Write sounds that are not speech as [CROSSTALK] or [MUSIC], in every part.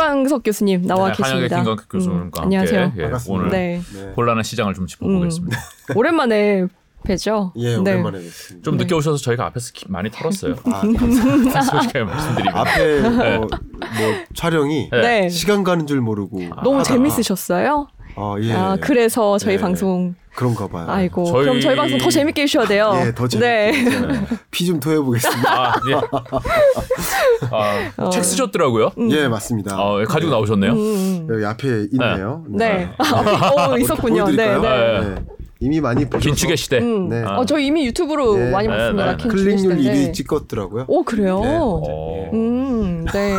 김광석 교수님 나와 네, 계십니다. 김광석 교수님과 음, 함께 안녕하세요. 예. 오늘 네. 네. 곤란한 시장을 좀 짚어보겠습니다. 오랜만에 뵈죠. [LAUGHS] 예, 네. 오랜만에 뵙습니다. 좀 늦게 오셔서 저희가 앞에서 기- 많이 털었어요. 아. [LAUGHS] 솔직하게 말씀드리면. 앞에 어, 뭐 촬영이 네. 네. 시간 가는 줄 모르고 너무 하다가 재밌으셨어요? 아, 예. 아, 그래서 저희 네. 방송 그런가 봐요. 아이고 저희- 그럼 저희 방송 더 재밌게 해주셔야 돼요. 예, 더 재밌게. 네. 피 좀 토해 보겠습니다. 아, 예. 아, [LAUGHS] 어. 책 쓰셨더라고요? 예, 맞습니다. 아, 가지고 나오셨네요. 음. 여기 앞에 있네요. 네. [LAUGHS] 어, 있었군요. 네, 보여드릴까요? 네. 네. 이미 많이 보셔서 긴축의 시대. 음. 네. 어, 저 이미 유튜브로 네. 많이 네, 봤습니다. 네. 긴 클릭률 중시대인데. 1위 찍었더라고요. 오 그래요? 네. 어. 음, 네.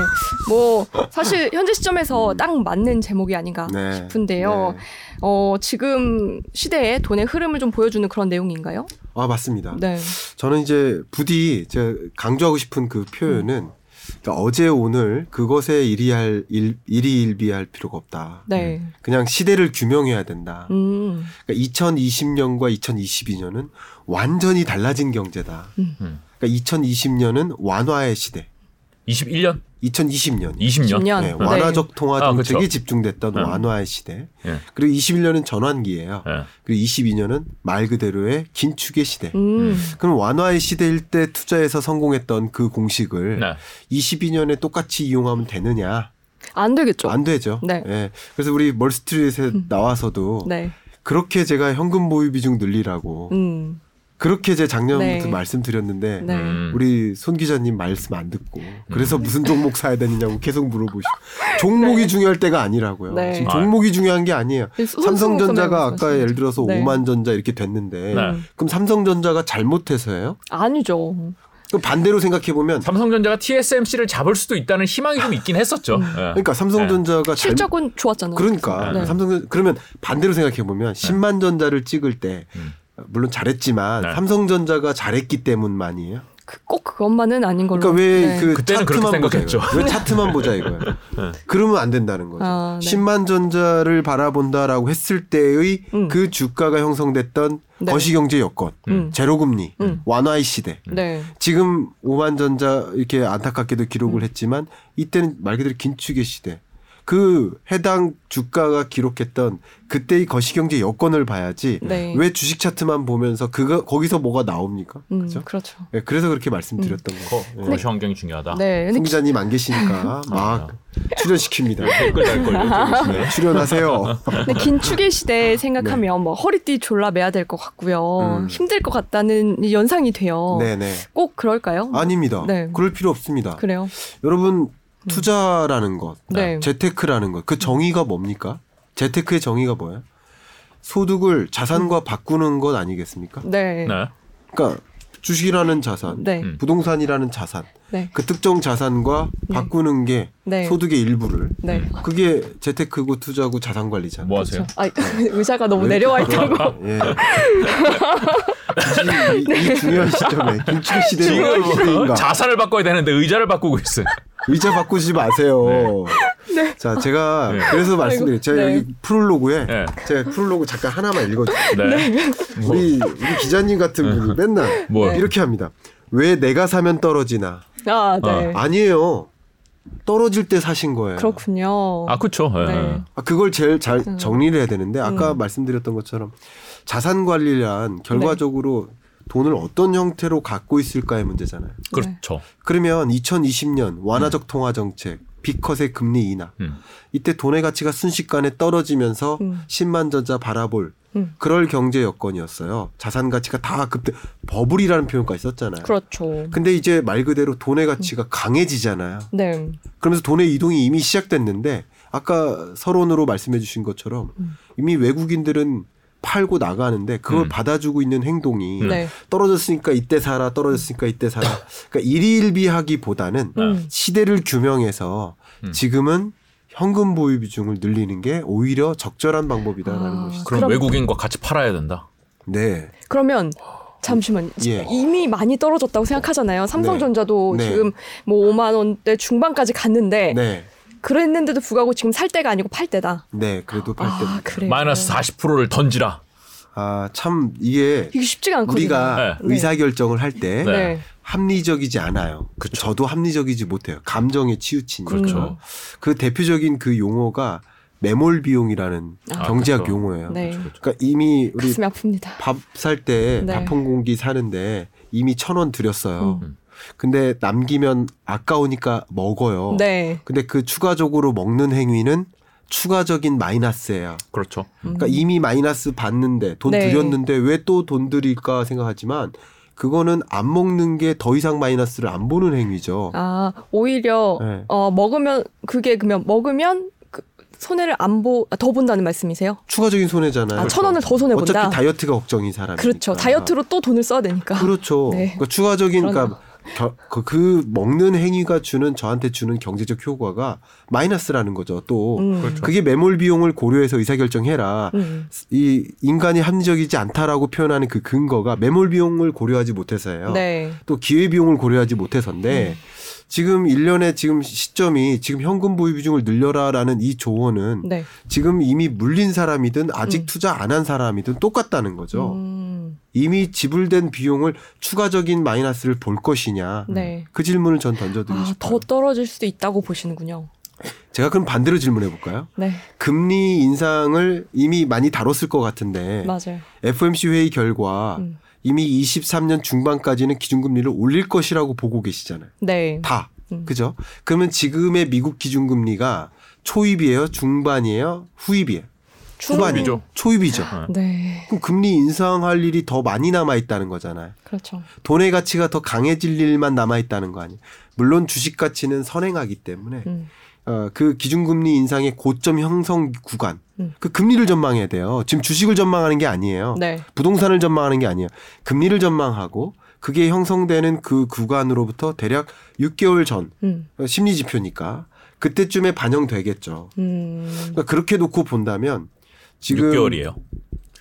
뭐 사실 현재 시점에서 딱 맞는 제목이 아닌가 네. 싶은데요. 네. 어, 지금 시대의 돈의 흐름을 좀 보여주는 그런 내용인가요? 아, 맞습니다. 네. 저는 이제 부디 제가 강조하고 싶은 그 표현은 그러니까 어제 오늘 그것에 일희할 일, 일희일비할 필요가 없다. 네. 그냥 시대를 규명해야 된다. 음. 그러니까 2020년과 2022년은 완전히 달라진 경제다. 음. 그러니까 2020년은 완화의 시대. 21년? 2020년. 20년? 10년. 네, 네. 완화적 통화 아, 정책이 그쵸. 집중됐던 네. 완화의 시대. 예. 그리고 21년은 전환기예요. 예. 그리고 22년은 말 그대로의 긴축의 시대. 음. 그럼 완화의 시대일 때 투자해서 성공했던 그 공식을 네. 22년에 똑같이 이용하면 되느냐? 안 되겠죠. 안 되죠. 네. 예. 그래서 우리 멀스트리트에 나와서도 네. 그렇게 제가 현금 보유 비중 늘리라고 음. 그렇게 제 작년부터 네. 말씀드렸는데 네. 음. 우리 손 기자님 말씀 안 듣고 그래서 무슨 종목 사야 되느냐고 계속 물어보시고 [LAUGHS] 종목이 네. 중요할 때가 아니라고요. 네. 지금 아. 종목이 중요한 게 아니에요. 손- 삼성전자가 손- 아까 손- 예를 들어서 네. 오만전자 이렇게 됐는데 네. 그럼 삼성전자가 잘못해서예요? 아니죠. 그럼 반대로 생각해 보면 삼성전자가 TSMC를 잡을 수도 있다는 희망이 좀 있긴 했었죠. 예. 그러니까 삼성전자가 잘 실적은 좋았잖아요. 그러니까 네. 삼성 그러면 반대로 생각해 보면 10만 전자를 찍을 때 음. 물론 잘했지만 네. 삼성전자가 잘했기 때문만이에요. 그- 꼭 그것만은 아닌 걸로. 그러니까 왜 네. 그 차트만 보자 생각했죠. 이거예요. 왜 차트만 보자 이거예요. [LAUGHS] 그러면 안 된다는 거죠. 아, 네. 10만 전자를 바라본다라고 했을 때의 음. 그 주가가 형성됐던 네. 거시경제 여건, 음. 제로금리, 음. 완화의 시대. 네. 지금 5만 전자 이렇게 안타깝게도 음. 기록을 했지만 이때는 말 그대로 긴축의 시대. 그 해당 주가가 기록했던 그때의 거시경제 여건을 봐야지 네. 왜 주식 차트만 보면서 그거 거기서 뭐가 나옵니까? 음, 그죠? 그렇죠. 네, 그래서 그렇게 말씀드렸던 거, 거예요. 거시 환경이 중요하다. 네. 기자님 안 계시니까 [LAUGHS] 막 출연시킵니다. 네, [LAUGHS] 출연하세요. 근데 긴 축의 시대 생각하면 뭐 허리띠 졸라 매야 될 것 같고요. 음. 힘들 것 같다는 연상이 돼요. 네네. 꼭 그럴까요? 아닙니다. 네. 그럴 필요 없습니다. 그래요. 여러분 투자라는 것, 네. 재테크라는 것, 그 정의가 뭡니까? 재테크의 정의가 뭐예요? 소득을 자산과 바꾸는 것 아니겠습니까? 네. 네. 네. 그러니까 주식이라는 자산, 네. 음. 부동산이라는 자산, 네. 그 특정 자산과 바꾸는 게 네. 소득의 일부를 네. 그게 재테크고 투자고 자산 관리잖아요. 뭐 하세요? 아, [LAUGHS] 의자가 너무 왜 내려와 있다고. 예. 이, 이 중요한 시점에 어떤 시대인가? [LAUGHS] 자산을 바꿔야 되는데 의자를 바꾸고 있어요. 의자 바꾸지 마세요. 자, 제가 네. 그래서 말씀드려요. 제가 네. 여기 프롤로그에 네. 제가 프롤로그 잠깐 하나만 읽어줄게요. 네. 우리, 우리 기자님 같은 분이 맨날 뭐. 이렇게 합니다. 왜 내가 사면 떨어지나? 아, 네. 아니에요. 떨어질 때 사신 거예요. 그렇군요. 아, 그쵸. 예. 네. 아, 그걸 제일 잘 음. 정리를 해야 되는데 아까 말씀드렸던 것처럼 자산 관리란 결과적으로 돈을 어떤 형태로 갖고 있을까의 문제잖아요. 그렇죠. 그러면 2020년 완화적 통화 정책, 빅컷의 금리 인하. 음. 이때 돈의 가치가 순식간에 떨어지면서 음. 10만 전자 바라볼 음. 그럴 경제 여건이었어요. 자산 가치가 다 그때 버블이라는 표현까지 썼잖아요. 그렇죠. 근데 이제 말 그대로 돈의 가치가 강해지잖아요. 네. 그러면서 돈의 이동이 이미 시작됐는데 아까 서론으로 말씀해 주신 것처럼 이미 외국인들은 팔고 나가는데 그걸 음. 받아주고 있는 행동이 네. 떨어졌으니까 이때 사라 떨어졌으니까 이때 사라 그러니까 일일비하기보다는 음. 시대를 규명해서 음. 지금은 현금 보유 비중을 늘리는 게 오히려 적절한 방법이다라는 아. 것이죠. 그럼, 그럼- 외국인과 같이 팔아야 된다. 네. 그러면 잠시만요. 예. 이미 많이 떨어졌다고 생각하잖아요. 삼성전자도 네. 지금 뭐 5만 원대 중반까지 갔는데 네. 그랬는데도 불구하고 지금 살 때가 아니고 팔 때다. 네. 그래도 팔 때. 아, 그래요. 마이너스 40%를 던지라. 아, 참 이게 이게 쉽지가 않거든요. 우리가 네. 의사 결정을 할 때 네. 네. 합리적이지 않아요. 그쵸. 저도 합리적이지 못해요. 감정에 치우치니까. 그렇죠. 그 대표적인 그 용어가 매몰 비용이라는 아, 경제학 그렇죠. 용어예요. 네. 그러니까 이미 우리 가슴이 아픕니다. 밥 살때 네. 밥한 공기 사는데 이미 천 원 들였어요. 음. 근데 남기면 아까우니까 먹어요. 네. 근데 그 추가적으로 먹는 행위는 추가적인 마이너스예요. 그렇죠. 그러니까 이미 마이너스 받는데 돈 네. 들였는데 왜 또 돈 들일까 생각하지만 그거는 안 먹는 게 더 이상 마이너스를 안 보는 행위죠. 아 오히려 네. 어 먹으면 그게 그러면 먹으면 그 손해를 안보더 본다는 말씀이세요? 추가적인 손해잖아요. 아 천 원을 더 손해 본다. 어차피 다이어트가 걱정인 사람이. 그렇죠. 다이어트로 또 돈을 써야 되니까. 그렇죠. 네. 그러니까 추가적인 그러네요. 그러니까 겨- 그, 그 먹는 행위가 주는 저한테 주는 경제적 효과가 마이너스라는 거죠. 또 음. 그렇죠. 그게 매몰 비용을 고려해서 의사결정해라. 음. 이 인간이 합리적이지 않다라고 표현하는 그 근거가 매몰 비용을 고려하지 못해서예요. 네. 또 기회 비용을 고려하지 못해서인데 지금 일련의 지금 시점이 지금 현금 보유 비중을 늘려라라는 이 조언은 네. 지금 이미 물린 사람이든 아직 음. 투자 안 한 사람이든 똑같다는 거죠. 음. 이미 지불된 비용을 추가적인 마이너스를 볼 것이냐. 네. 그 질문을 전 던져드리고 아, 싶어요. 더 떨어질 수도 있다고 보시는군요. 제가 그럼 반대로 질문해 볼까요? 네. 금리 인상을 이미 많이 다뤘을 것 같은데 맞아요. FOMC 회의 결과 음. 이미 23년 중반까지는 기준금리를 올릴 것이라고 보고 계시잖아요. 네. 다. 음. 그죠? 그러면 지금의 미국 기준금리가 초입이에요? 중반이에요? 후입이에요? 후반이죠. 초입이죠. 초입이죠. 네. 그럼 금리 인상할 일이 더 많이 남아 있다는 거잖아요. 그렇죠. 돈의 가치가 더 강해질 일만 남아 있다는 거 아니에요. 물론 주식 가치는 선행하기 때문에 음. 어, 그 기준금리 인상의 고점 형성 구간, 음. 그 금리를 전망해야 돼요. 지금 주식을 전망하는 게 아니에요. 네. 부동산을 전망하는 게 아니에요. 금리를 전망하고 그게 형성되는 그 구간으로부터 대략 6개월 전 음. 어, 심리 지표니까 그때쯤에 반영되겠죠. 음. 그러니까 그렇게 놓고 본다면 지금 6개월이에요.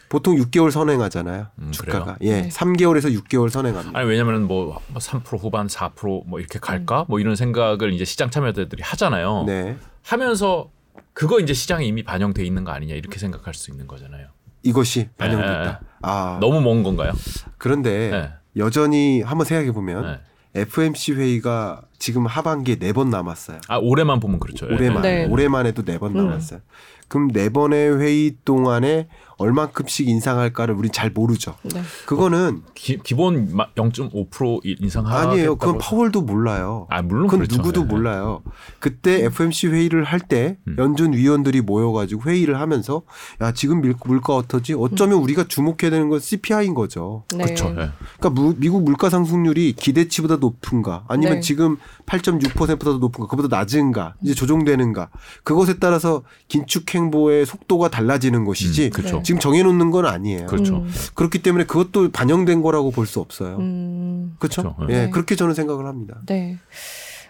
보통 6개월 선행하잖아요. 음, 주가가. 그래요? 예. 네. 3개월에서 6개월 선행합니다. 아니 왜냐면은 뭐 3% 후반 4%뭐 이렇게 갈까 뭐 이런 생각을 이제 시장 참여자들이 하잖아요. 네. 하면서 그거 이제 시장에 이미 반영돼 있는 거 아니냐 이렇게 생각할 수 있는 거잖아요. 이것이 반영됐다. 예, 예. 아. 너무 먼 건가요? 그런데 네. 여전히 한번 생각해 보면 네. FMC 회의가 지금 하반기에 네 번 남았어요. 아 올해만 보면 그렇죠. 예. 올해만 네. 올해만 해도 네번 음. 남았어요. 그럼 네 번의 회의 동안에 얼마큼씩 인상할까를 우리 잘 모르죠. 네. 그거는 기, 기본 0.5% 인상하겠다고 아니에요. 그건 파월도 몰라요. 아 물론 그건 그렇죠. 누구도 예. 몰라요. 그때 FMC 회의를 할때 음. 연준 위원들이 모여가지고 회의를 하면서 야 지금 밀- 물가 어떠지? 어쩌면 우리가 주목해야 되는 건 CPI인 거죠. 네. 그렇죠. 예. 그러니까 무- 미국 물가 상승률이 기대치보다 높은가 아니면 네. 지금 8.6%보다 높은가 그보다 낮은가 이제 조정되는가 그것에 따라서 긴축 행보의 속도가 달라지는 것이지 음, 그렇죠. 네. 지금 정해놓는 건 아니에요. 그렇죠. 음. 그렇기 때문에 그것도 반영된 거라고 볼 수 없어요. 음. 그렇죠? 그렇죠. 예, 네. 그렇게 저는 생각을 합니다. 네.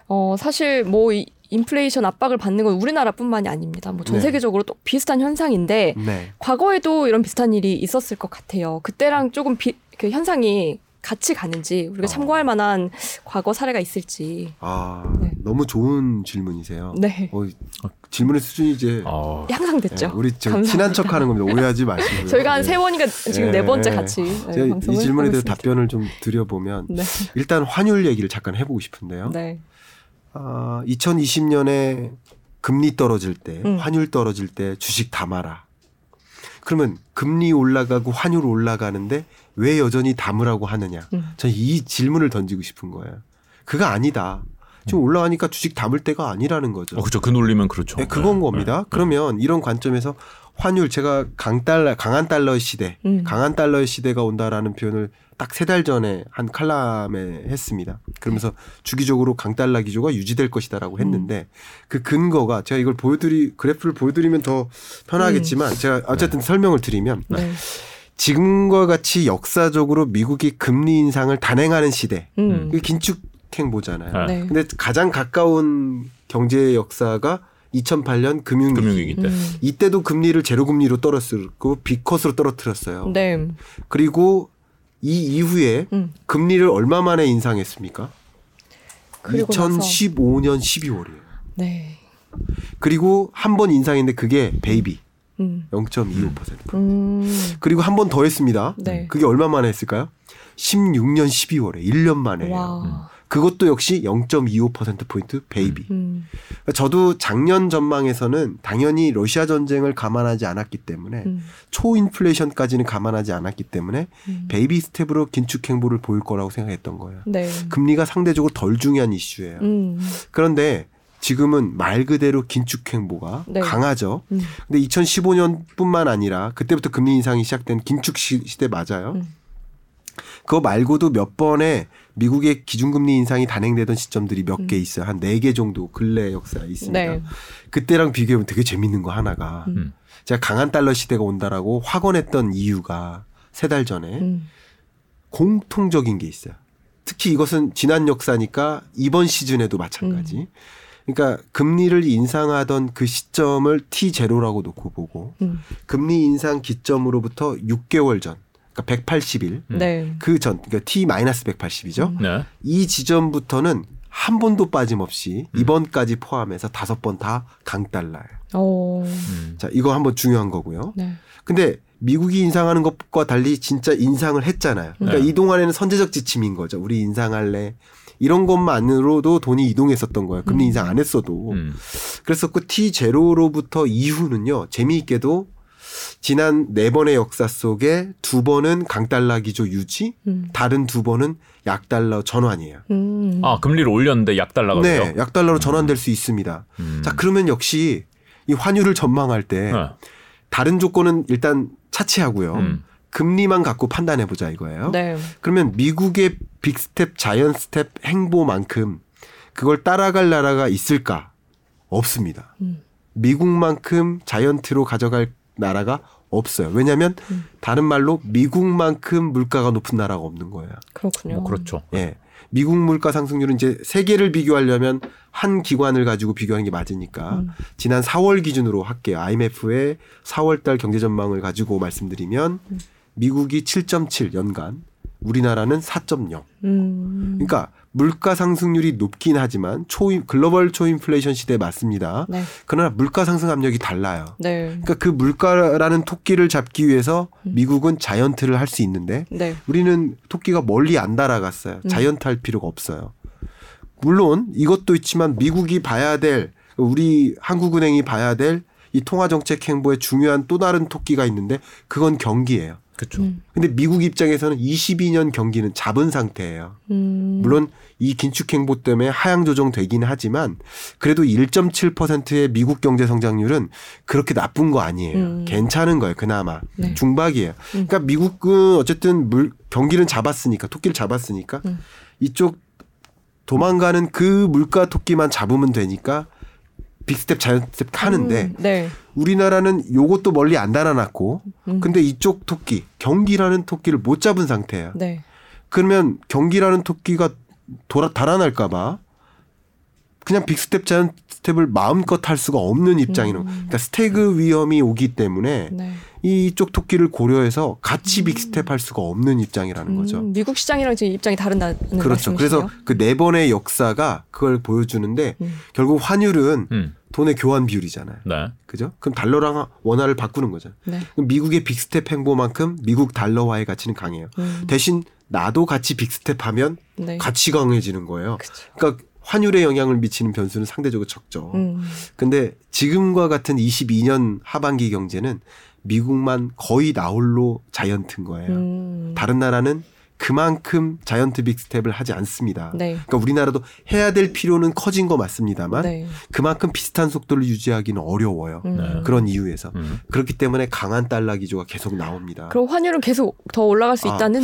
어, 사실 뭐 이, 인플레이션 압박을 받는 건 우리나라뿐만이 아닙니다. 뭐전 네. 세계적으로 또 비슷한 현상인데 네. 과거에도 이런 비슷한 일이 있었을 것 같아요. 그때랑 조금 비, 그 현상이 같이 가는지 우리가 어. 참고할 만한 과거 사례가 있을지. 아 네. 너무 좋은 질문이세요. 네. 어, 질문의 수준이 이제 어, 항상 됐죠. 예, 우리 저 감사합니다. 친한 척하는 겁니다. 오해하지 마시고요. 저희가 한 예. 세 번인가 지금 예, 네 번째 예. 같이 네, 제가 방송을 이 질문에 하고 대해서 있습니다. 답변을 좀 드려보면 네. 일단 환율 얘기를 잠깐 해보고 싶은데요. 네. 아, 2020년에 금리 떨어질 때, 음. 환율 떨어질 때 주식 담아라. 그러면 금리 올라가고 환율 올라가는데 왜 여전히 담으라고 하느냐? 음. 저는 이 질문을 던지고 싶은 거예요. 그거 아니다. 지금 올라가니까 주식 담을 때가 아니라는 거죠. 어, 그렇죠. 그 논리면 그렇죠. 네, 그건 예, 겁니다. 예. 그러면 이런 관점에서 환율 제가 강달러 강한 달러의 시대, 음. 강한 달러의 시대가 온다라는 표현을 딱 세 달 전에 한 칼럼에 했습니다. 그러면서 주기적으로 강달러 기조가 유지될 것이다라고 했는데 그 근거가 제가 이걸 보여드리 그래프를 보여드리면 더 편하겠지만 제가 어쨌든 설명을 드리면 네. 지금과 같이 역사적으로 미국이 금리 인상을 단행하는 시대, 음. 그 긴축 행보잖아요. 네. 네. 근데 가장 가까운 경제 역사가 2008년 금융위기. 금융위기 때. 음. 이때도 금리를 제로 금리로 떨어뜨렸고 비컷으로 떨어뜨렸어요. 네. 그리고 이 이후에 음. 금리를 얼마 만에 인상했습니까? 그리고 나서 2015년 12월이에요. 네. 그리고 한 번 인상했는데 그게 베이비 음. 0.25%. 음. 그리고 한 번 더 했습니다. 네. 그게 얼마 만에 했을까요? 16년 12월에 1년 만에. 와. 그것도 역시 0.25%포인트 베이비. 음. 저도 작년 전망에서는 당연히 러시아 전쟁을 감안하지 않았기 때문에 음. 초인플레이션까지는 감안하지 않았기 때문에 음. 베이비 스텝으로 긴축 행보를 보일 거라고 생각했던 거예요. 네. 금리가 상대적으로 덜 중요한 이슈예요. 음. 그런데 지금은 말 그대로 긴축 행보가 네. 강하죠. 음. 근데 2015년뿐만 아니라 그때부터 금리 인상이 시작된 긴축 시- 시대 맞아요. 음. 그거 말고도 몇 번의 미국의 기준금리 인상이 단행되던 시점들이 몇 개 있어요. 한 네 개 정도 근래 역사에 있습니다. 네. 그때랑 비교하면 되게 재밌는 거 하나가 음. 제가 강한 달러 시대가 온다라고 확언했던 이유가 세 달 전에 음. 공통적인 게 있어요. 특히 이것은 지난 역사니까 이번 시즌에도 마찬가지. 음. 그러니까 금리를 인상하던 그 시점을 T 제로라고 놓고 보고 음. 금리 인상 기점으로부터 6개월 전, 그러니까 180일 음. 네. 그 전, 그러니까 T 마이너스 180이죠. 음. 네. 이 지점부터는 한 번도 빠짐없이 음. 이번까지 포함해서 다섯 번 다 강달러예요. 오. 음. 자, 이거 한번 중요한 거고요. 네. 근데 미국이 인상하는 것과 달리 진짜 인상을 했잖아요. 그러니까 네. 이 동안에는 선제적 지침인 거죠. 우리 인상할래. 이런 것만으로도 돈이 이동했었던 거예요. 금리 음. 인상 안 했어도. 음. 그랬었고 T0로부터 이후는요. 재미있게도 지난 네 번의 역사 속에 두 번은 강달러 기조 유지, 음. 다른 두 번은 약달러 전환이에요. 음. 아 금리를 올렸는데 약달러가 네, 돼요. 약달러로 전환될 수 있습니다. 음. 자, 그러면 역시 이 환율을 전망할 때 네. 다른 조건은 일단 차치하고요. 음. 금리만 갖고 판단해 보자 이거예요. 네. 그러면 미국의 빅스텝, 자이언트 스텝 행보만큼 그걸 따라갈 나라가 있을까? 없습니다. 음. 미국만큼 자이언트로 가져갈 나라가 없어요. 왜냐하면 음. 다른 말로 미국만큼 물가가 높은 나라가 없는 거예요. 그렇군요. 뭐 그렇죠. 예. 미국 물가 상승률은 이제 세계를 비교하려면 한 기관을 가지고 비교하는 게 맞으니까 음. 지난 4월 기준으로 할게요. IMF의 4월 달 경제 전망을 가지고 말씀드리면 음. 미국이 7.7 연간, 우리나라는 4.0. 음. 그러니까 물가 상승률이 높긴 하지만 초 글로벌 초인플레이션 시대에 맞습니다. 네. 그러나 물가 상승 압력이 달라요. 네. 그러니까 그 물가라는 토끼를 잡기 위해서 음. 미국은 자이언트를 할 수 있는데 네. 우리는 토끼가 멀리 안 날아갔어요. 음. 자이언트 할 필요가 없어요. 물론 이것도 있지만 미국이 봐야 될 우리 한국은행이 봐야 될 이 통화정책 행보에 중요한 또 다른 토끼가 있는데 그건 경기예요. 그렇죠. 음. 근데 미국 입장에서는 22년 경기는 잡은 상태예요. 음. 물론 이 긴축 행보 때문에 하향 조정 되긴 하지만 그래도 1.7%의 미국 경제 성장률은 그렇게 나쁜 거 아니에요. 음. 괜찮은 거예요. 그나마 네. 중박이에요. 그러니까 미국은 어쨌든 물 경기는 잡았으니까 토끼를 잡았으니까 음. 이쪽 도망가는 그 물가 토끼만 잡으면 되니까 빅스텝 자이언트스텝 하는데 음. 네. 우리나라는 요것도 멀리 안 달아났고 음. 근데 이쪽 토끼 경기라는 토끼를 못 잡은 상태예요. 네. 그러면 경기라는 토끼가 돌아 달아날까봐 그냥 빅스텝 자이언트 스텝을 마음껏 할 수가 없는 입장이는 음. 그러니까 스태그 위험이 오기 때문에 네. 이쪽 토끼를 고려해서 같이 빅스텝 할 수가 없는 입장이라는 거죠. 음, 미국 시장이랑 지금 입장이 다른다는 그렇죠. 말씀이시네요. 그래서 그 네 번의 역사가 그걸 보여주는데 음. 결국 환율은 음. 돈의 교환 비율이잖아요. 네. 그죠? 그럼 달러랑 원화를 바꾸는 거죠. 네. 그럼 미국의 빅스텝 행보만큼 미국 달러화의 가치는 강해요. 음. 대신 나도 같이 빅스텝 하면 네. 같이 강해지는 거예요. 그쵸. 그러니까 환율에 영향을 미치는 변수는 상대적으로 적죠. 음. 근데 지금과 같은 22년 하반기 경제는 미국만 거의 나홀로 자이언트인 거예요. 음. 다른 나라는 그만큼 자이언트 빅스텝을 하지 않습니다. 네. 그러니까 우리나라도 해야 될 필요는 커진 거 맞습니다만 네. 그만큼 비슷한 속도를 유지하기는 어려워요. 음. 네. 그런 이유에서 음. 그렇기 때문에 강한 달러 기조가 계속 나옵니다. 그럼 환율은 계속 더 올라갈 수 아, 있다는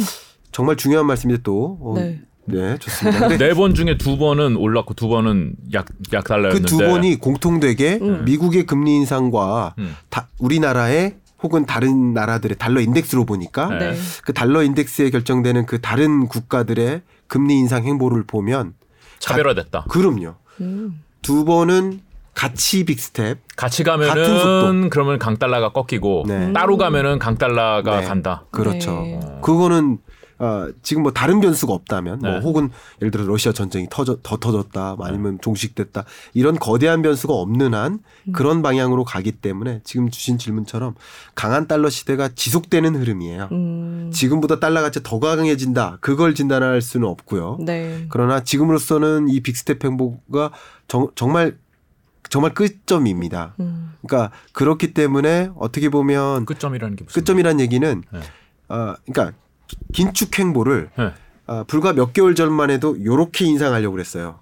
정말 중요한 말씀인데 또 어, 네. 네, 좋습니다. 네 번 중에 두 번은 올랐고 두 번은 약 약 달러였는데. 그 두 번이 공통되게 음. 미국의 금리 인상과 음. 다 우리나라의 혹은 다른 나라들의 달러 인덱스로 보니까 네. 네. 그 달러 인덱스에 결정되는 그 다른 국가들의 금리 인상 행보를 보면 차별화됐다. 그럼요. 음. 두 번은 같이 빅스텝. 같이 가면은 속도. 그러면 강달러가 꺾이고 네. 따로 가면은 강달러가 네. 간다. 그렇죠. 네. 그거는 어, 지금 뭐 다른 변수가 없다면 뭐 네. 혹은 예를 들어 러시아 전쟁이 터져 더 터졌다 뭐 아니면 종식됐다 이런 거대한 변수가 없는 한 그런 방향으로 가기 때문에 지금 주신 질문처럼 강한 달러 시대가 지속되는 흐름이에요. 음. 지금보다 달러 가치가 더 강해진다. 그걸 진단할 수는 없고요. 네. 그러나 지금으로서는 이 빅스텝 행보가 정, 정말 정말 끝점입니다. 음. 그러니까 그렇기 때문에 어떻게 보면 끝점이라는 게 무슨 끝점이라는 얘기는 네. 어, 그러니까 긴축 행보를 네. 아, 불과 몇 개월 전만 해도 요렇게 인상하려고 그랬어요.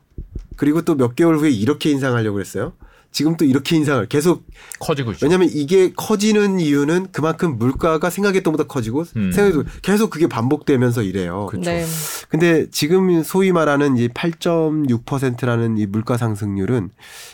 그리고 또 몇 개월 후에 이렇게 인상하려고 그랬어요. 지금 또 이렇게 인상을 계속 커지고 있죠. 왜냐하면 이게 커지는 이유는 그만큼 물가가 생각했던 것보다 커지고 음. 생각해도 계속 그게 반복되면서 이래요. 그렇죠. 네. 근데 지금 소위 말하는 이 8.6%라는 이 물가 상승률은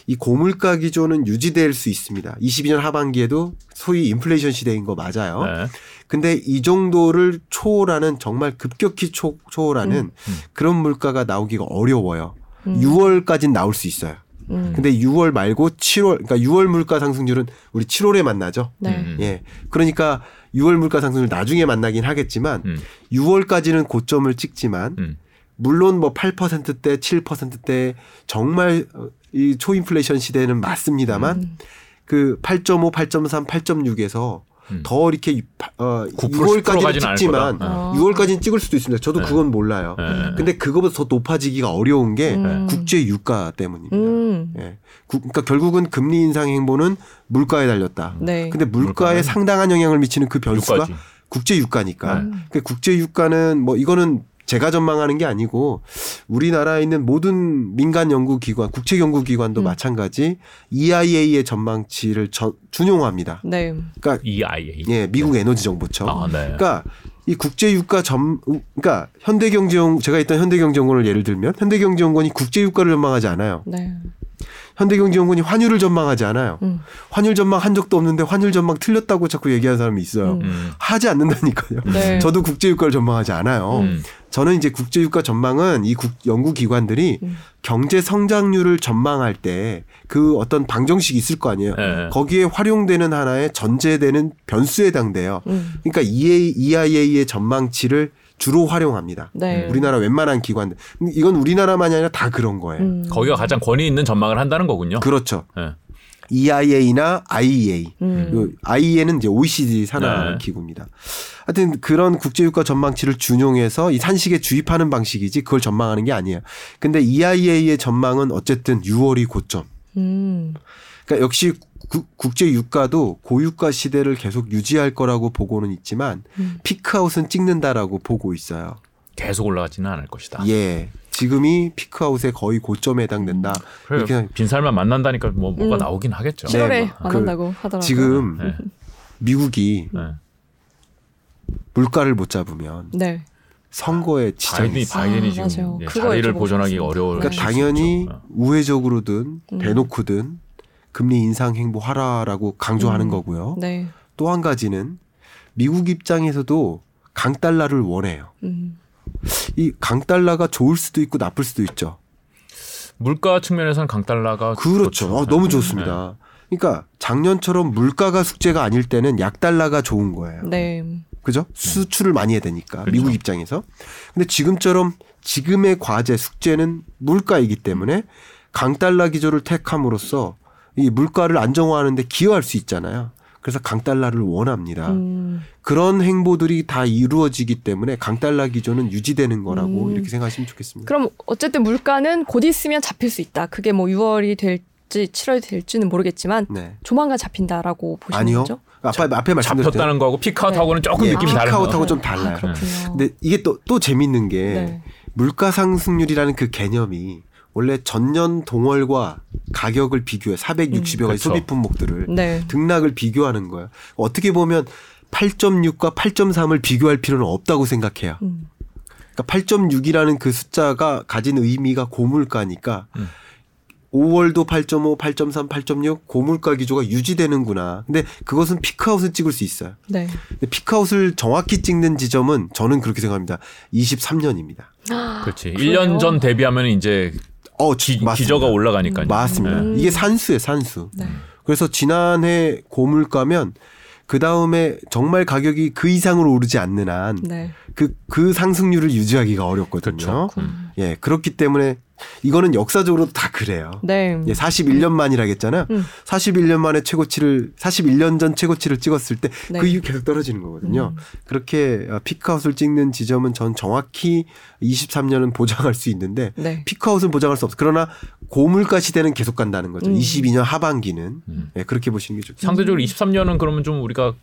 이 고물가 기조는 유지될 수 있습니다. 22년 하반기에도 소위 인플레이션 시대인 거 맞아요. 네. 근데 이 정도를 초월하는 정말 급격히 초, 초월하는 음. 그런 물가가 나오기가 어려워요. 음. 6월까지는 나올 수 있어요. 음. 근데 6월 말고 7월, 그러니까 6월 물가 상승률은 우리 7월에 만나죠. 네. 음. 예. 그러니까 6월 물가 상승률 나중에 만나긴 하겠지만 음. 6월까지는 고점을 찍지만 음. 물론 뭐 8%대, 7%대 정말 어, 이 초인플레이션 시대는 맞습니다만 음. 그 8.5, 8.3, 8.6에서 음. 더 이렇게 어 9% 6월까지는 가지는 않을 찍지만. 어. 6월까지는 찍을 수도 있습니다. 저도 네. 그건 몰라요. 네. 근데 그거보다 더 높아지기가 어려운 게 음. 국제 유가 때문입니다. 음. 예. 국- 그러니까 결국은 금리 인상 행보는 물가에 달렸다. 네. 근데 물가에 물가는 상당한 영향을 미치는 그 변수가 유가지. 국제 유가니까. 네. 그 국제 유가는 뭐 이거는 제가 전망하는 게 아니고 우리나라에 있는 모든 민간 연구 기관, 국책 연구 기관도 음. 마찬가지 EIA의 전망치를 전- 준용합니다. 네. 그러니까 EIA. 예, 미국 에너지 정보청. 아, 네. 그러니까 이 국제 유가 점 그러니까 현대경제연 제가 있던 현대경제연구원을 예를 들면 현대경제연구원이 국제 유가를 전망하지 않아요. 네. 현대경제연구원이 환율을 전망하지 않아요. 음. 환율 전망 한 적도 없는데 환율 전망 틀렸다고 자꾸 얘기하는 사람이 있어요. 음. 음. 하지 않는다니까요. 네. 저도 국제 유가를 전망하지 않아요. 음. 저는 이제 국제 유가 전망은 이 국, 연구 기관들이 음. 경제 성장률을 전망할 때 그 어떤 방정식이 있을 거 아니에요. 네. 거기에 활용되는 하나의 전제되는 변수에 해당돼요. 음. 그러니까 EA, EIA의 전망치를 주로 활용합니다. 네. 우리나라 웬만한 기관들. 이건 우리나라만이 아니라 다 그런 거예요. 음. 거기가 가장 권위 있는 전망을 한다는 거군요. 그렇죠. 네. EIA나 IEA. 음. 그 IEA는 이제 OECD 산하 네. 기구입니다. 하여튼 그런 국제유가 전망치를 준용해서 이 산식에 주입하는 방식이지 그걸 전망하는 게 아니에요. 근데 EIA의 전망은 어쨌든 6월이 고점. 음. 그러니까 역시 구- 국제 유가도 고유가 시대를 계속 유지할 거라고 보고는 있지만 음. 피크아웃은 찍는다라고 보고 있어요. 계속 올라가지는 않을 것이다. 예. 지금이 피크아웃의 거의 고점에 해당된다. 그래요. 이렇게 빈살만 만난다니까 뭐 뭐가 음. 나오긴 하겠죠. 7월에 네, 뭐, 만난다고 하더라고요. 지금 네. 미국이 네. 물가를 못 잡으면 네. 선거에 지장이 바이든이 있어요. 바이든이 아, 지금 맞아요. 예, 자리를 보존하기. 어려울 그러니까 수 당연히 있죠. 어. 우회적으로든 음. 대놓고든 금리 인상 행보 하라라고 강조하는 음. 거고요. 네. 또 한 가지는 미국 입장에서도 강달러를 원해요. 음. 이 강달러가 좋을 수도 있고 나쁠 수도 있죠. 물가 측면에서는 강달러가 그렇죠. 좋죠. 아, 너무 네. 좋습니다. 그러니까 작년처럼 물가가 숙제가 아닐 때는 약달러가 좋은 거예요. 네. 그죠? 수출을 많이 해야 되니까 그렇죠. 미국 입장에서. 근데 지금처럼 지금의 과제 숙제는 물가이기 때문에 강달러 기조를 택함으로써 이 물가를 안정화하는데 기여할 수 있잖아요. 그래서 강달러를 원합니다. 음. 그런 행보들이 다 이루어지기 때문에 강달러 기조는 유지되는 거라고 음. 이렇게 생각하시면 좋겠습니다. 그럼 어쨌든 물가는 곧 있으면 잡힐 수 있다. 그게 뭐 6월이 될지 7월이 될지는 모르겠지만 네. 조만간 잡힌다라고 보시는 아니요. 거죠? 앞에 앞에 말씀드렸죠. 잡혔다는 거하고 피크아웃하고는 조금 예, 느낌이 다른 피크아웃하고 거. 좀 달라요. 아. 근데 이게 또또 재밌는 게 네. 물가 상승률이라는 그 개념이 원래 전년 동월과 가격을 비교해 460여 가지 그렇죠. 소비 품목들을 네. 등락을 비교하는 거예요. 어떻게 보면 8.6과 8.3을 비교할 필요는 없다고 생각해요. 음. 그러니까 8.6이라는 그 숫자가 가진 의미가 고물가니까 음. 5월도 8.5, 8.3, 8.6 고물가 기조가 유지되는구나. 근데 그것은 피크아웃을 찍을 수 있어요. 네. 근데 피크아웃을 정확히 찍는 지점은 저는 그렇게 생각합니다. 23년입니다. 그렇지. 그래요? 1년 전 대비하면 이제 어, 기, 맞습니다. 기저가 올라가니까요. 맞습니다. 음. 이게 산수예요, 산수. 네. 그래서 지난해 고물가면 그 다음에 정말 가격이 그 이상으로 오르지 않는 한 네. 그, 그 상승률을 유지하기가 어렵거든요. 그렇죠. 음. 예, 그렇기 때문에 이거는 역사적으로 다 그래요. 네. 예, 41년 만이라겠잖아요. 음. 41년 만에 최고치를 41년 전 최고치를 찍었을 때그 네. 이후 계속 떨어지는 거거든요. 음. 그렇게 어, 피크아웃을 찍는 지점은 전 정확히 23년은 보장할 수 있는데 네. 피크아웃은 보장할 수 없어. 그러나 고물가 시대는 계속 간다는 거죠. 음. 22년 하반기는 음. 예, 그렇게 보시는 게 좋죠. 상대적으로 23년은 그러면 좀 우리가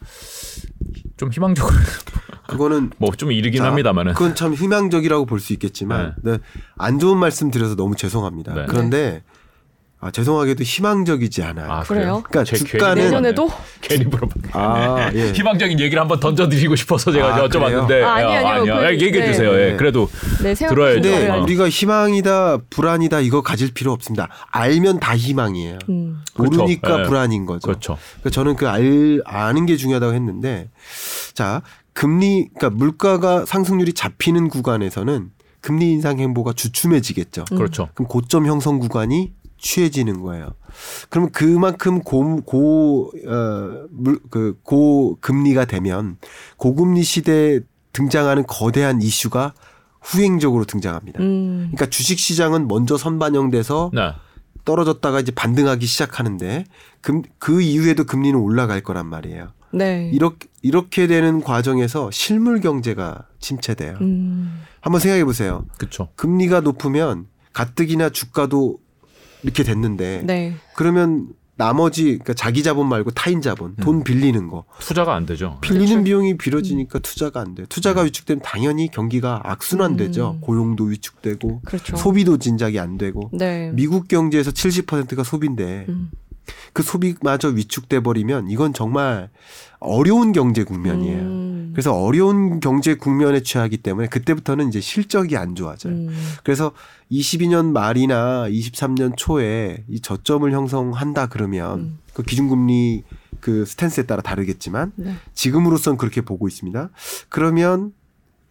좀 희망적으로 [LAUGHS] 그거는 뭐 좀 이르긴 자, 합니다만은 그건 참 희망적이라고 볼 수 있겠지만 네, 안 좋은 말씀 드려서 너무 죄송합니다. 네. 그런데 아, 죄송하게도 희망적이지 않아요. 아, 그래요? 그러니까 제- 주가는 괜히 내년에도 괜히 물어봐. 아, [LAUGHS] 예. 희망적인 얘기를 한번 던져드리고 싶어서 제가 아, 여쭤봤는데 그래요? 아, 아니, 아니요. 그- 얘기해 네. 주세요. 예, 네. 그래도 네, 들어야죠. 근데 어. 우리가 희망이다 불안이다 이거 가질 필요 없습니다. 알면 다 희망이에요. 음. 그렇죠. 모르니까 예. 불안인 거죠. 그렇죠. 그러니까 저는 그 알, 아는 게 중요하다고 했는데 자 금리 그러니까 물가가 상승률이 잡히는 구간에서는 금리 인상 행보가 주춤해지겠죠. 음. 그렇죠. 그럼 고점 형성 구간이 취해지는 거예요. 그러면 그만큼 고 고 어 물 그 고금리가 되면 고금리 시대에 등장하는 거대한 이슈가 후행적으로 등장합니다. 음. 그러니까 주식 시장은 먼저 선반영돼서 네. 떨어졌다가 이제 반등하기 시작하는데 금, 그 이후에도 금리는 올라갈 거란 말이에요. 네. 이렇게 이렇게 되는 과정에서 실물 경제가 침체돼요. 음. 한번 생각해 보세요. 그렇죠. 금리가 높으면 가뜩이나 주가도 이렇게 됐는데 네. 그러면 나머지 그러니까 자기 자본 말고 타인 자본, 돈 빌리는 거. 투자가 안 되죠. 빌리는 그렇죠. 비용이 빌어지니까 투자가 안 돼. 투자가 위축되면 당연히 경기가 악순환되죠. 음. 고용도 위축되고 그렇죠. 소비도 진작이 안 되고 네. 미국 경제에서 70%가 소비인데 음. 그 소비마저 위축돼 버리면 이건 정말 어려운 경제 국면이에요. 음. 그래서 어려운 경제 국면에 취하기 때문에 그때부터는 이제 실적이 안 좋아져요. 음. 그래서 22년 말이나 23년 초에 이 저점을 형성한다 그러면 음. 그 기준금리 그 스탠스에 따라 다르겠지만 네. 지금으로선 그렇게 보고 있습니다. 그러면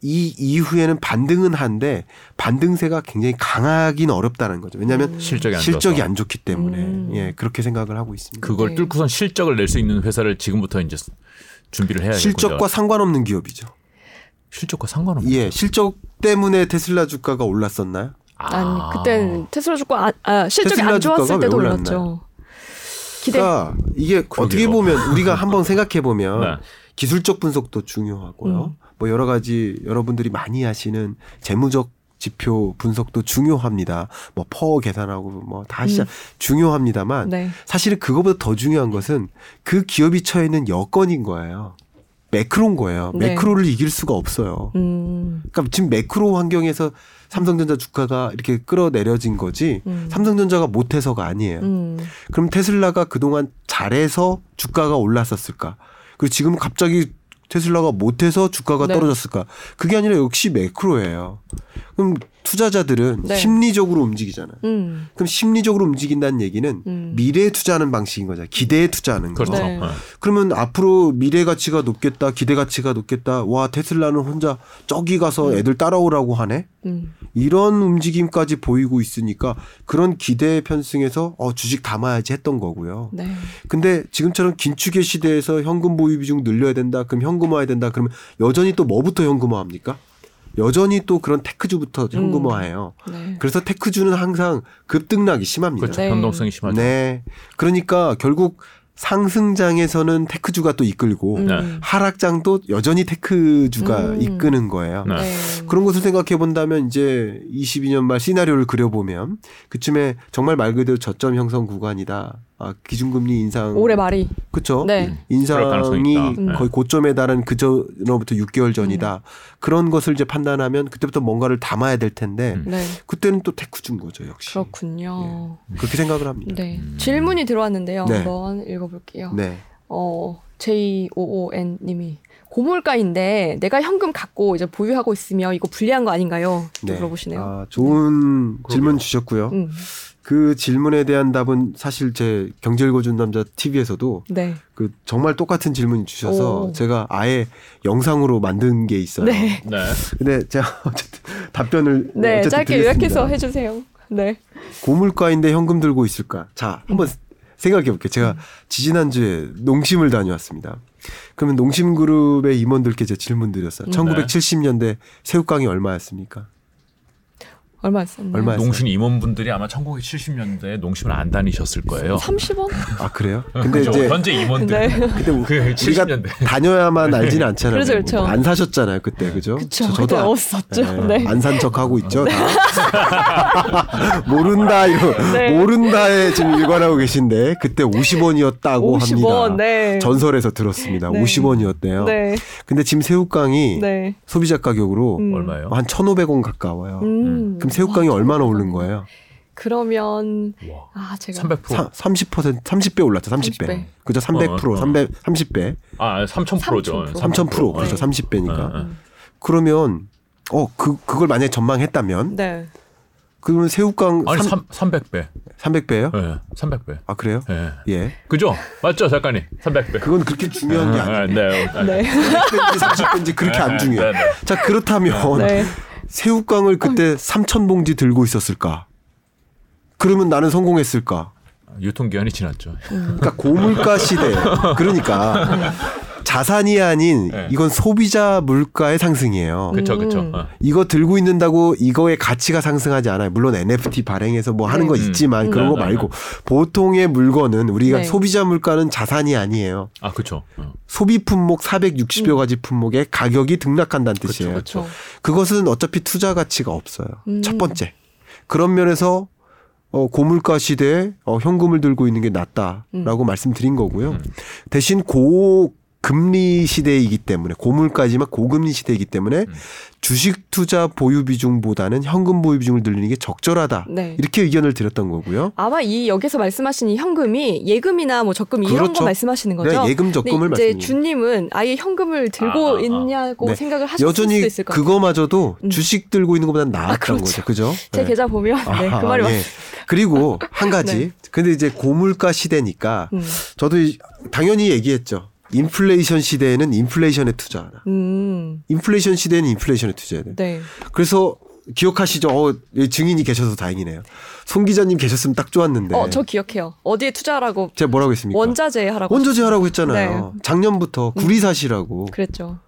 이 이후에는 반등은 한데 반등세가 굉장히 강하긴 어렵다는 거죠. 왜냐하면 음. 실적이 안 실적이. 안 좋기 때문에 음. 예 그렇게 생각을 하고 있습니다. 그걸 네. 뚫고선 실적을 낼 수 있는 회사를 지금부터 이제 준비를 해야 실적과 상관없는 기업이죠. 실적과 상관없는 예, 실적 때문에 테슬라 주가가 올랐었나요? 아니 그땐 테슬라 주가 안, 아, 실적이 테슬라 안 좋았을 때도 왜 올랐죠. 기대. 그러니까 이게 어떻게 그러게요. 보면 우리가 한번 생각해 보면 [LAUGHS] 네. 기술적 분석도 중요하고요. 음. 뭐 여러 가지 여러분들이 많이 하시는 재무적 지표 분석도 중요합니다. 뭐 퍼 계산하고 뭐 다 시작 중요합니다만 네. 사실은 그거보다 더 중요한 것은 그 기업이 처해 있는 여건인 거예요. 매크로인 거예요. 네. 매크로를 이길 수가 없어요. 음. 그러니까 지금 매크로 환경에서 삼성전자 주가가 이렇게 끌어내려진 거지 음. 삼성전자가 못해서가 아니에요. 음. 그럼 테슬라가 그동안 잘해서 주가가 올랐었을까? 그리고 지금 갑자기 테슬라가 못해서 주가가 네. 떨어졌을까? 그게 아니라 역시 매크로예요. 그럼 투자자들은 네. 심리적으로 움직이잖아요. 음. 그럼 심리적으로 움직인다는 얘기는 음. 미래에 투자하는 방식인 거죠. 기대에 투자하는 거. 그렇죠. 네. 네. 그러면 앞으로 미래 가치가 높겠다, 기대 가치가 높겠다. 와 테슬라는 혼자 저기 가서 애들 따라오라고 하네. 음. 이런 움직임까지 보이고 있으니까 그런 기대에 편승해서 어 주식 담아야지 했던 거고요. 네. 근데 지금처럼 긴축의 시대에서 현금 보유 비중 늘려야 된다. 그럼 현금화해야 된다. 그러면 여전히 또 뭐부터 현금화합니까? 여전히 또 그런 테크주부터 현금화해요. 네. 그래서 테크주는 항상 급등락이 심합니다. 그렇죠. 네. 변동성이 심하죠. 네. 그러니까 결국 상승장에서는 테크주가 또 이끌고 음. 네. 하락장도 여전히 테크주가 음. 이끄는 거예요. 네. 네. 그런 것을 생각해 본다면 이제 22년 말 시나리오를 그려보면 그쯤에 정말 말 그대로 저점 형성 구간이다. 아, 기준금리 인상 올해 말이. 그렇죠. 네. 가능성이 인상이 있다. 음. 거의 고점에 달한 그 전으로부터 6개월 전이다. 그런 것을 이제 판단하면 그때부터 뭔가를 담아야 될 텐데 음. 네. 그때는 또 테크준 거죠, 역시. 그렇군요. 그렇게 생각을 합니다. 네. 음. 질문이 들어왔는데요. 네. 한번 읽어볼게요. 네. 어, J55N 님이 고물가인데 내가 현금 갖고 이제 보유하고 있으며 이거 불리한 거 아닌가요? 또 물어보시네요. 아, 좋은 질문 주셨고요. 음. 그 질문에 대한 답은 사실 제 경제 읽어준 남자 TV에서도 네. 그 정말 똑같은 질문 주셔서 오. 제가 아예 영상으로 만든 게 있어요. 네. 네. 근데 제가 [LAUGHS] 어쨌든 답변을 네, 어쨌든 짧게 드렸습니다. 요약해서 해주세요. 네. 고물가인데 현금 들고 있을까? 자, 한번 생각해 볼게요. 제가 지지난주에 농심을 다녀왔습니다. 그러면 농심그룹의 임원들께 제가 질문 드렸어요. 음. 1970년대 새우깡이 얼마였습니까? 얼마였었나요? 얼마- 농심 임원분들이 아마 1970년대에 농심을 안 다니셨을 거예요. 30원? 아 그래요? 근데 그죠? 이제 현재 임원들. 네. 그때 우- 그 우리가 70년대. 다녀야만 알지는 않잖아요. 그렇죠, 그렇죠. 안 사셨잖아요 그때 그죠? 그쵸. 저- 그때 안- 없었죠. 네. 안 산 척 하고 있죠. 다. [LAUGHS] 모른다 이거 네. 모른다에 지금 일관하고 계신데 그때 50원이었다고 50원, 합니다. 네. 전설에서 들었습니다. 네. 50원이었대요. 네. 근데 지금 새우깡이 네. 소비자 가격으로 음. 얼마예요? 한 1,500원 가까워요. 음. 그럼 새우깡이 얼마나 오른 거예요? 그러면 와. 아 제가 300%. 사, 30% 30배 올랐죠. 30배. 30배. 그죠? 300% 어, 어. 300 30배. 아, 3,000%죠. 3000%. 3000% 그렇죠. 네. 30배니까. 어, 어. 그러면 어 그 그걸 만약에 전망했다면 네. 그러면 새우깡 아니, 삼, 3, 300배. 300배요? 예. 300배. 아 그래요? 예. 예. 그죠? 맞죠, 작가님? 300배. 그건 그렇게 중요한 게 아니에요. 네. 네. 100배인지 30배인지 그렇게 안 중요해요. 네, 네. 자 그렇다면 네. 새우깡을 그때 3천 봉지 들고 있었을까? 그러면 나는 성공했을까? 유통기한이 지났죠. 그러니까 고물가 시대. 그러니까 [LAUGHS] 자산이 아닌 네. 이건 소비자 물가의 상승이에요. 그쵸, 그쵸. 음. 어. 이거 들고 있는다고 이거의 가치가 상승하지 않아요. 물론 NFT 발행해서 뭐 하는 네. 거 음. 있지만 그런 거 네, 네, 말고 보통의 물건은 우리가 네. 소비자 물가는 자산이 아니에요. 아, 그쵸. 어. 소비 품목 460여 가지 품목의 가격이 등락한다는 뜻이에요. 그쵸. 그것은 어차피 투자 가치가 없어요. 음. 첫 번째. 그런 면에서 어, 고물가 시대에 어, 현금을 들고 있는 게 낫다라고 말씀드린 거고요. 음. 대신 고 금리 시대이기 때문에 고물가지만 고금리 시대이기 때문에 음. 주식 투자 보유 비중보다는 현금 보유 비중을 늘리는 게 적절하다. 네. 이렇게 의견을 드렸던 거고요. 아마 이 여기서 말씀하신 이 현금이 예금이나 뭐 적금 이런 그렇죠. 거 말씀하시는 거죠? 네, 예금 적금을 이제 말씀드립니다. 주님은 아예 현금을 들고 아, 아, 아. 있냐고 네. 생각을 하실 수도 여전히 있을 것 같아요. 그거마저도 음. 주식 들고 있는 것보다 나았던 그렇죠. 거죠. 그죠? 제 네. 계좌 보면 네, 그 말이 예. 맞. 그리고 한 가지. [LAUGHS] 네. 근데 이제 고물가 시대니까 음. 저도 이- 당연히 얘기했죠. 인플레이션 시대에는 인플레이션에 투자하라. 음. 인플레이션 시대에는 인플레이션에 투자해야 돼. 네. 그래서 기억하시죠? 어, 예, 증인이 계셔서 다행이네요. 송 기자님 계셨으면 딱 좋았는데. 어, 저 기억해요. 어디에 투자라고 제가 뭐라고 했습니까? 원자재 하라고 원자재 하라고 했잖아요. 네. 작년부터 구리 사시라고. 그랬죠.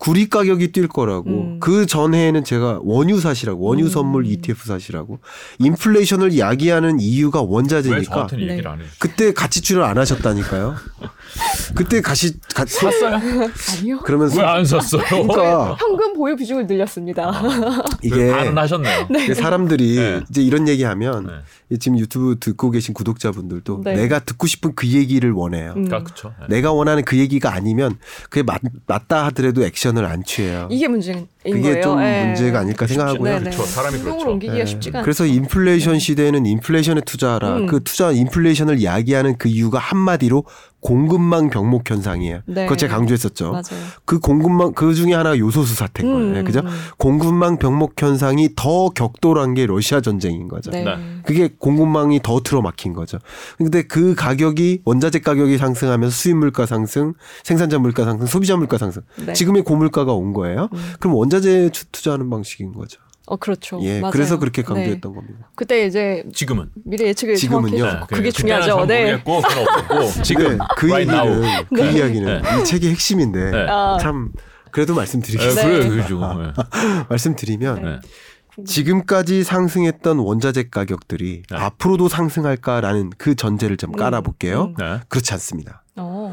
구리 가격이 뛸 거라고. 음. 그 전해에는 제가 원유 사시라고. 원유 음. 선물 ETF 사시라고. 인플레이션을 야기하는 이유가 왜 원자재니까. 네. 안? 그때 가치 출연 안 하셨다니까요. 그때 가시 같이 샀어요? 아니요. 그러면서 왜 안 샀어요? 그러니까 현금 보유 비중을 늘렸습니다. [LAUGHS] 이게 반은 하셨네요. 그 사람들이 네. 이제 이런 얘기하면 네. 이 지금 유튜브 듣고 계신 구독자분들도 네. 내가 듣고 싶은 그 얘기를 원해요. 음. 아, 그쵸. 네. 내가 원하는 그 얘기가 아니면 그게 맞, 맞다 하더라도 액션 을 안 취해요. 이게 문제인 그게 거예요. 좀 예. 문제가 아닐까 생각하고요. 네, 네. 그렇죠. 사람이 그렇죠. 옮기기가 네. 쉽지가. 그래서 인플레이션 시대에는 인플레이션에 투자하라. 음. 그 투자 인플레이션을 야기하는 그 이유가 한마디로 공급망 병목 현상이에요. 네. 그거 제가 강조했었죠. 맞아요. 그 공급망 그 중에 하나가 요소수 사태인 거예요. 음, 그죠? 음. 공급망 병목 현상이 더 격돌한 게 러시아 전쟁인 거죠. 네. 네. 그게 공급망이 더 틀어막힌 거죠. 근데 그 가격이 원자재 가격이 상승하면서 수입 물가 상승, 생산자 물가 상승, 소비자 물가 상승. 네. 지금의 고물가가 온 거예요. 음. 그럼 원 자재 투- 투자하는 방식인 거죠. 어 그렇죠. 예, 맞아요. 그래서 그렇게 네. 강조했던 겁니다. 그때 이제 지금은. 미래 예측을 지금은요? 정확히 해서 그게 그- 중요하죠. 네. 잘 모르겠고 그건 없었고 [LAUGHS] 지금 근데 그 right 얘기는 now. 그 네. 이야기는 이 책의 핵심인데 네. 아. 참 그래도 네, 말씀드리겠습니다. 네. 그래 그죠. 네. [LAUGHS] 말씀드리면 네. 지금까지 상승했던 원자재 가격들이 네. 앞으로도 상승할까라는 그 전제를 좀 음, 깔아볼게요. 음. 네. 그렇지 않습니다.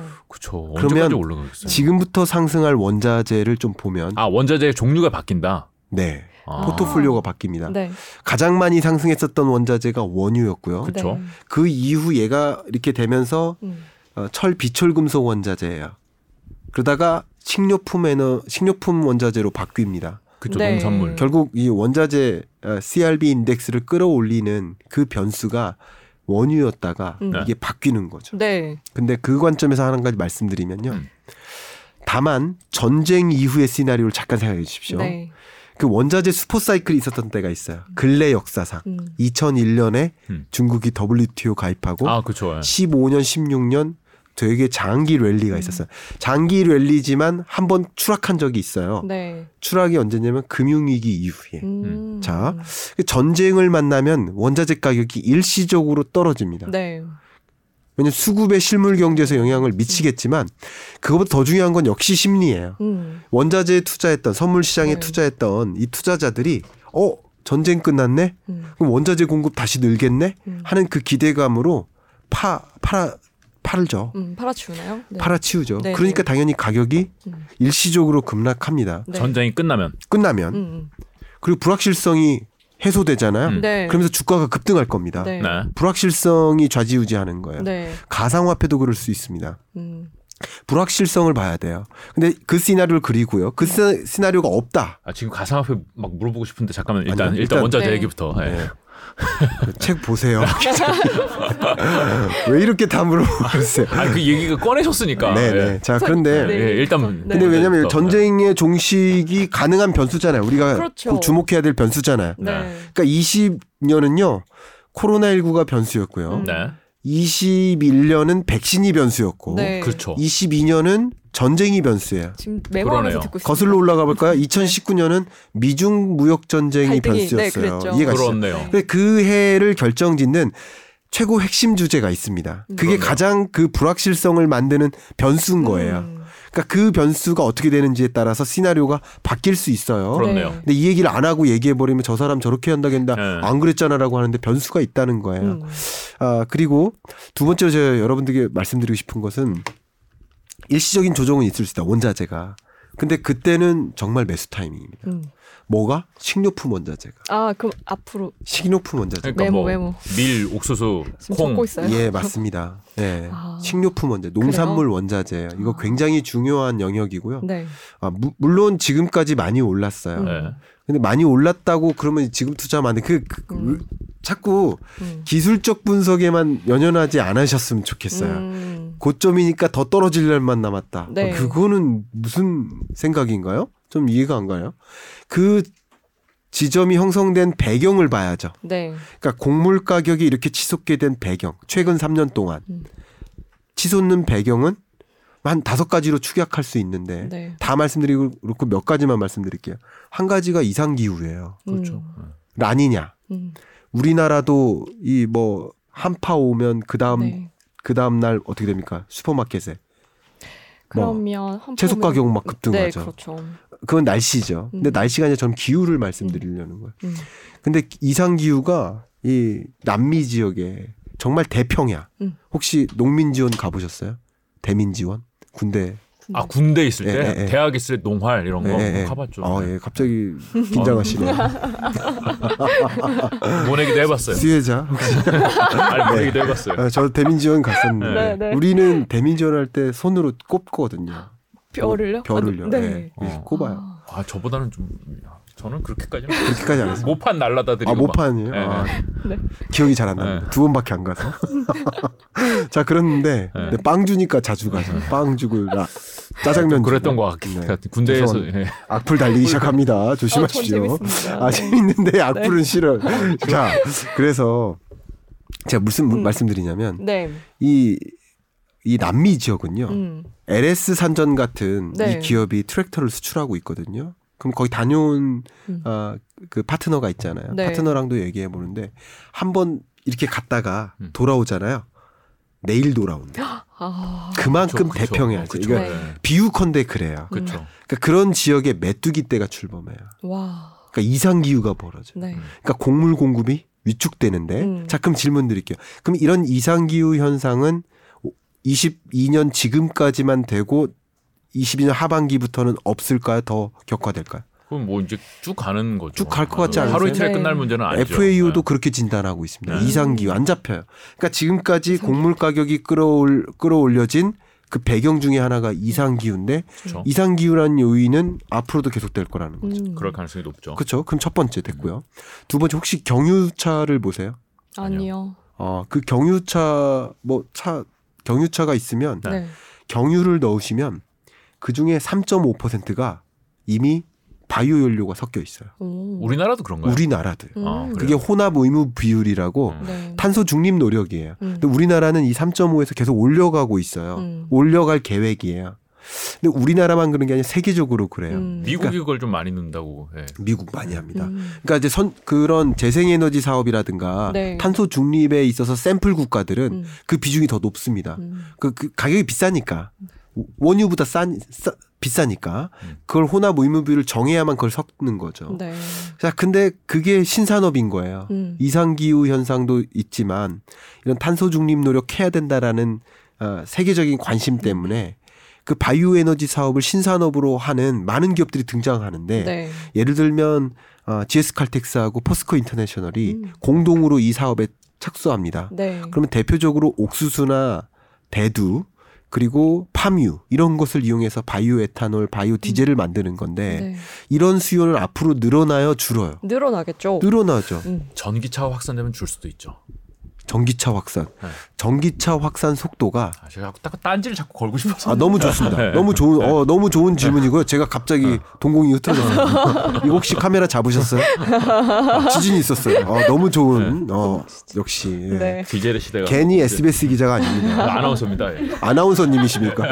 어. 그쵸. 그러면 언제까지 올라가겠어요? 지금부터 상승할 원자재를 좀 보면 아 원자재 종류가 바뀐다. 네 아. 포트폴리오가 바뀝니다. 네. 가장 많이 상승했었던 원자재가 원유였고요. 그-. 네. 그 이후 얘가 이렇게 되면서 음. 어, 철 비철 금속 원자재예요. 그러다가 식료품 에너 식료품 원자재로 바뀝니다. 그쵸. 네. 농산물. 결국 이 원자재 어, CRB 인덱스를 끌어올리는 그 변수가 원유였다가 음. 이게 바뀌는 거죠. 네. 근데 그 관점에서 한 가지 말씀드리면요. 음. 다만 전쟁 이후의 시나리오를 잠깐 생각해 주십시오. 네. 그 원자재 슈퍼 사이클이 있었던 때가 있어요. 근래 역사상. 음. 2001년에 음. 중국이 WTO 가입하고 아 그쵸. 예. 15년, 16년 되게 장기 랠리가 음. 있었어요. 장기 랠리지만 한 번 추락한 적이 있어요. 네. 추락이 언제냐면 금융위기 이후에. 음. 자, 전쟁을 만나면 원자재 가격이 일시적으로 떨어집니다. 네. 왜냐면 수급의 실물 경제에서 영향을 미치겠지만 그것보다 더 중요한 건 역시 심리예요. 음. 원자재에 투자했던 선물 시장에 네. 투자했던 이 투자자들이 어 전쟁 끝났네. 음. 그럼 원자재 공급 다시 늘겠네 음. 하는 그 기대감으로 파 팔아 팔죠. 음, 팔아치우나요? 네. 팔아치우죠. 네, 그러니까 네. 당연히 가격이 음. 일시적으로 급락합니다. 네. 전쟁이 끝나면 끝나면 음, 음. 그리고 불확실성이 해소되잖아요. 음. 네. 그러면서 주가가 급등할 겁니다. 네. 네. 불확실성이 좌지우지하는 거예요. 네. 가상화폐도 그럴 수 있습니다. 음. 불확실성을 봐야 돼요. 근데 그 시나리오를 그리고요. 그 시- 시나리오가 없다. 아, 지금 가상화폐 막 물어보고 싶은데 잠깐만 일단 아니요, 일단, 일단- 원자재 네. 얘기부터. 예. 네. 책 보세요. [LAUGHS] 왜 이렇게 다 물어보세요? 아니 그 얘기가 꺼내셨으니까. 네, 예. 네. 자, 서- 그런데 네. 예, 일단 네. 근데 왜냐면 먼저부터. 전쟁의 종식이 가능한 변수잖아요. 우리가 그렇죠. 꼭 주목해야 될 변수잖아요. 네. 그러니까 20년은요. 코로나 19가 변수였고요. 음. 네. 21년은 백신이 변수였고 네. 그렇죠. 22년은 전쟁이 변수예요. 지금 메모하면서 그러네요. 듣고 있습니다. 거슬러 올라가 볼까요? 2019년은 미중 무역 전쟁이 갈등이, 네, 변수였어요. 그랬죠. 이해가? 그렇네요. 네. 그 해를 결정짓는 최고 핵심 주제가 있습니다. 음. 그게 그럼요. 가장 그 불확실성을 만드는 변수인 거예요. 음. 그러니까 그 변수가 어떻게 되는지에 따라서 시나리오가 바뀔 수 있어요. 그렇네요. 네. 근데 이 얘기를 안 하고 얘기해 버리면 저 사람 저렇게 한다겠다 네. 안 그랬잖아라고 하는데 변수가 있다는 거예요. 음. 아 그리고 두 번째로 제가 여러분들에게 말씀드리고 싶은 것은 일시적인 조정은 있을 수 있다 원자재가. 근데 그때는 정말 매수 타이밍입니다. 음. 뭐가 식료품 원자재가 아, 그럼 앞으로 식료품 원자재. 그러니까 메모, 뭐 메모. 밀, 옥수수, 지금 콩. 예, 맞습니다. 예. 아. 식료품 원자, 농산물 원자재예요. 이거 아. 굉장히 중요한 영역이고요. 네. 아, 무- 물론 지금까지 많이 올랐어요. 음. 네. 근데 많이 올랐다고 그러면 지금 투자하면 안 돼. 그, 그- 그 음. 자꾸 음. 기술적 분석에만 연연하지 않으셨으면 좋겠어요. 음. 고점이니까 더 떨어질 날만 남았다. 네. 그거는 무슨 생각인가요? 좀 이해가 안 가요. 그 지점이 형성된 배경을 봐야죠. 네. 그러니까 곡물 가격이 이렇게 치솟게 된 배경. 최근 3년 동안 음. 치솟는 배경은 한 다섯 가지로 축약할 수 있는데 네. 다 말씀드리고 그렇고 몇 가지만 말씀드릴게요. 한 가지가 이상 기후예요. 그렇죠. 음. 라니냐. 음. 우리나라도 이 뭐 한파 오면 그 다음 네. 그 다음 날 어떻게 됩니까? 슈퍼마켓에 뭐 그러면 한 채소 가격 막 급등하죠. 네, 그렇죠. 그건 날씨죠. 근데 음. 날씨가 아니라 전 기후를 말씀드리려는 거예요. 음. 근데 이상 기후가 이 남미 지역에 정말 대평야. 음. 혹시 농민 지원 가보셨어요? 대민 지원? 군대. 아 군대 있을 때 예, 예, 예. 대학 있을 때 농활 이런 거 예, 예. 가봤죠. 아, 예. 갑자기 긴장하시네. [LAUGHS] 모내기도 해봤어요. 수혜자 혹시? [LAUGHS] 아니 모내기도 해봤어요. 아, 저 대민 지원 갔었는데 네, 네. 우리는 대민 지원 할 때 손으로 꼽거든요. 별을요? 별을요. 아, 네. 네. 어. 꼽아요. 아, 아 저보다는 좀 저는 그렇게까지는 그렇게까지 안 했어요. 모판 날라다드리고 아 막. 모판이에요. 네, 아, 네. 기억이 잘 안 납니다. 네. 두 번밖에 안 가서. [LAUGHS] 자 그랬는데 네. 빵 주니까 자주 가죠. 빵 주고 라, 짜장면 그랬던 주고. 것 같긴 네. 같은 군대에서. 악플 달리기 시작합니다. 어, 전 조심하십시오. 아 네. 재밌는데 악플은 싫어. [LAUGHS] 자 그래서 제가 무슨 음. 말씀드리냐면 네. 이이 남미 지역은요. 음. LS 산전 같은 네. 이 기업이 트랙터를 수출하고 있거든요. 그럼 거기 다녀온 음. 어, 그 파트너가 있잖아요. 네. 파트너랑도 얘기해 보는데 한 번 이렇게 갔다가 음. 돌아오잖아요. 내일 돌아온다. [GASPS] 아. 그만큼 그쵸, 그쵸. 대평야죠. 그쵸. 그러니까 네. 비유컨대 그래요. 그렇죠. 그러니까 그런 지역에 메뚜기 떼가 출범해요. 와. 그러니까 이상 기후가 벌어져요. 네. 그러니까 곡물 공급이 위축되는데 음. 자 그럼 질문 드릴게요. 그럼 이런 이상 기후 현상은 22년 지금까지만 되고 22년 하반기부터는 없을까요? 더 격화될까요? 그럼 뭐 이제 쭉 가는 거죠. 쭉 갈 것 같지 하루 않으세요? 이틀에 네. 끝날 문제는 아니죠. FAO도 네. 그렇게 진단하고 있습니다. 네. 이상 기후 안 잡혀요. 그러니까 지금까지 곡물 가격이 끌어올 끌어올려진 그 배경 중에 하나가 이상 기후인데 그렇죠. 이상 기후라는 요인은 앞으로도 계속될 거라는 거죠. 음. 그럴 가능성이 높죠. 그렇죠. 그럼 첫 번째 됐고요. 두 번째 혹시 경유차를 보세요? 아니요. 어, 그 경유차 뭐 차 경유차가 있으면 네. 네. 경유를 넣으시면 그 중에 3.5%가 이미 바이오 연료가 섞여 있어요. 오. 우리나라도 그런가요? 우리나라도요. 음. 아? 그게 혼합 의무 비율이라고 음. 네. 탄소 중립 노력이에요. 음. 근데 우리나라는 이 3.5에서 계속 올려가고 있어요. 음. 올려갈 계획이에요. 근데 우리나라만 그런 게 아니라 세계적으로 그래요. 음. 미국이 그걸 좀 많이 넣는다고. 예. 미국 많이 합니다. 음. 그러니까 이제 선 그런 재생에너지 사업이라든가 네. 탄소 중립에 있어서 샘플 국가들은 음. 그 비중이 더 높습니다. 음. 그, 그 가격이 비싸니까 원유보다 싼 싸- 비싸니까 음. 그걸 혼합 의무비를 정해야만 그걸 섞는 거죠. 네. 자, 근데 그게 신산업인 거예요. 음. 이상 기후 현상도 있지만 이런 탄소 중립 노력해야 된다라는 어, 세계적인 관심 때문에 그 바이오 에너지 사업을 신산업으로 하는 많은 기업들이 등장하는데 네. 예를 들면 어, GS 칼텍스하고 포스코 인터내셔널이 음. 공동으로 이 사업에 착수합니다. 네. 그러면 대표적으로 옥수수나 대두 그리고 팜유 이런 것을 이용해서 바이오 에탄올, 바이오 디젤을 만드는 건데 네. 이런 수요는 앞으로 늘어나요, 줄어요? 늘어나겠죠. 늘어나죠. 음. 전기차가 확산되면 줄 수도 있죠. 전기차 확산. 네. 전기차 확산 속도가 아, 제가 딱 딴지를 자꾸 걸고 싶어서. 아 너무 좋습니다. 네. 너무 좋은 어 너무 좋은 질문이고요. 제가 갑자기 동공이 흐트러졌어요. 이거 혹시 카메라 잡으셨어요? 아, 지진이 있었어요. 어, 너무 좋은 어 역시 예. 네. 디젤의 시대가. 괜히 SBS 기자가 아닙니다. 아나운서입니다. 예. 아나운서님이십니까?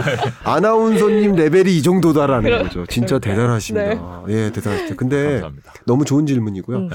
아나운서님 레벨이 이 정도다라는 거죠. 진짜 대단하십니다. 예, 대단하십니다. 근데 감사합니다. 너무 좋은 질문이고요. 음.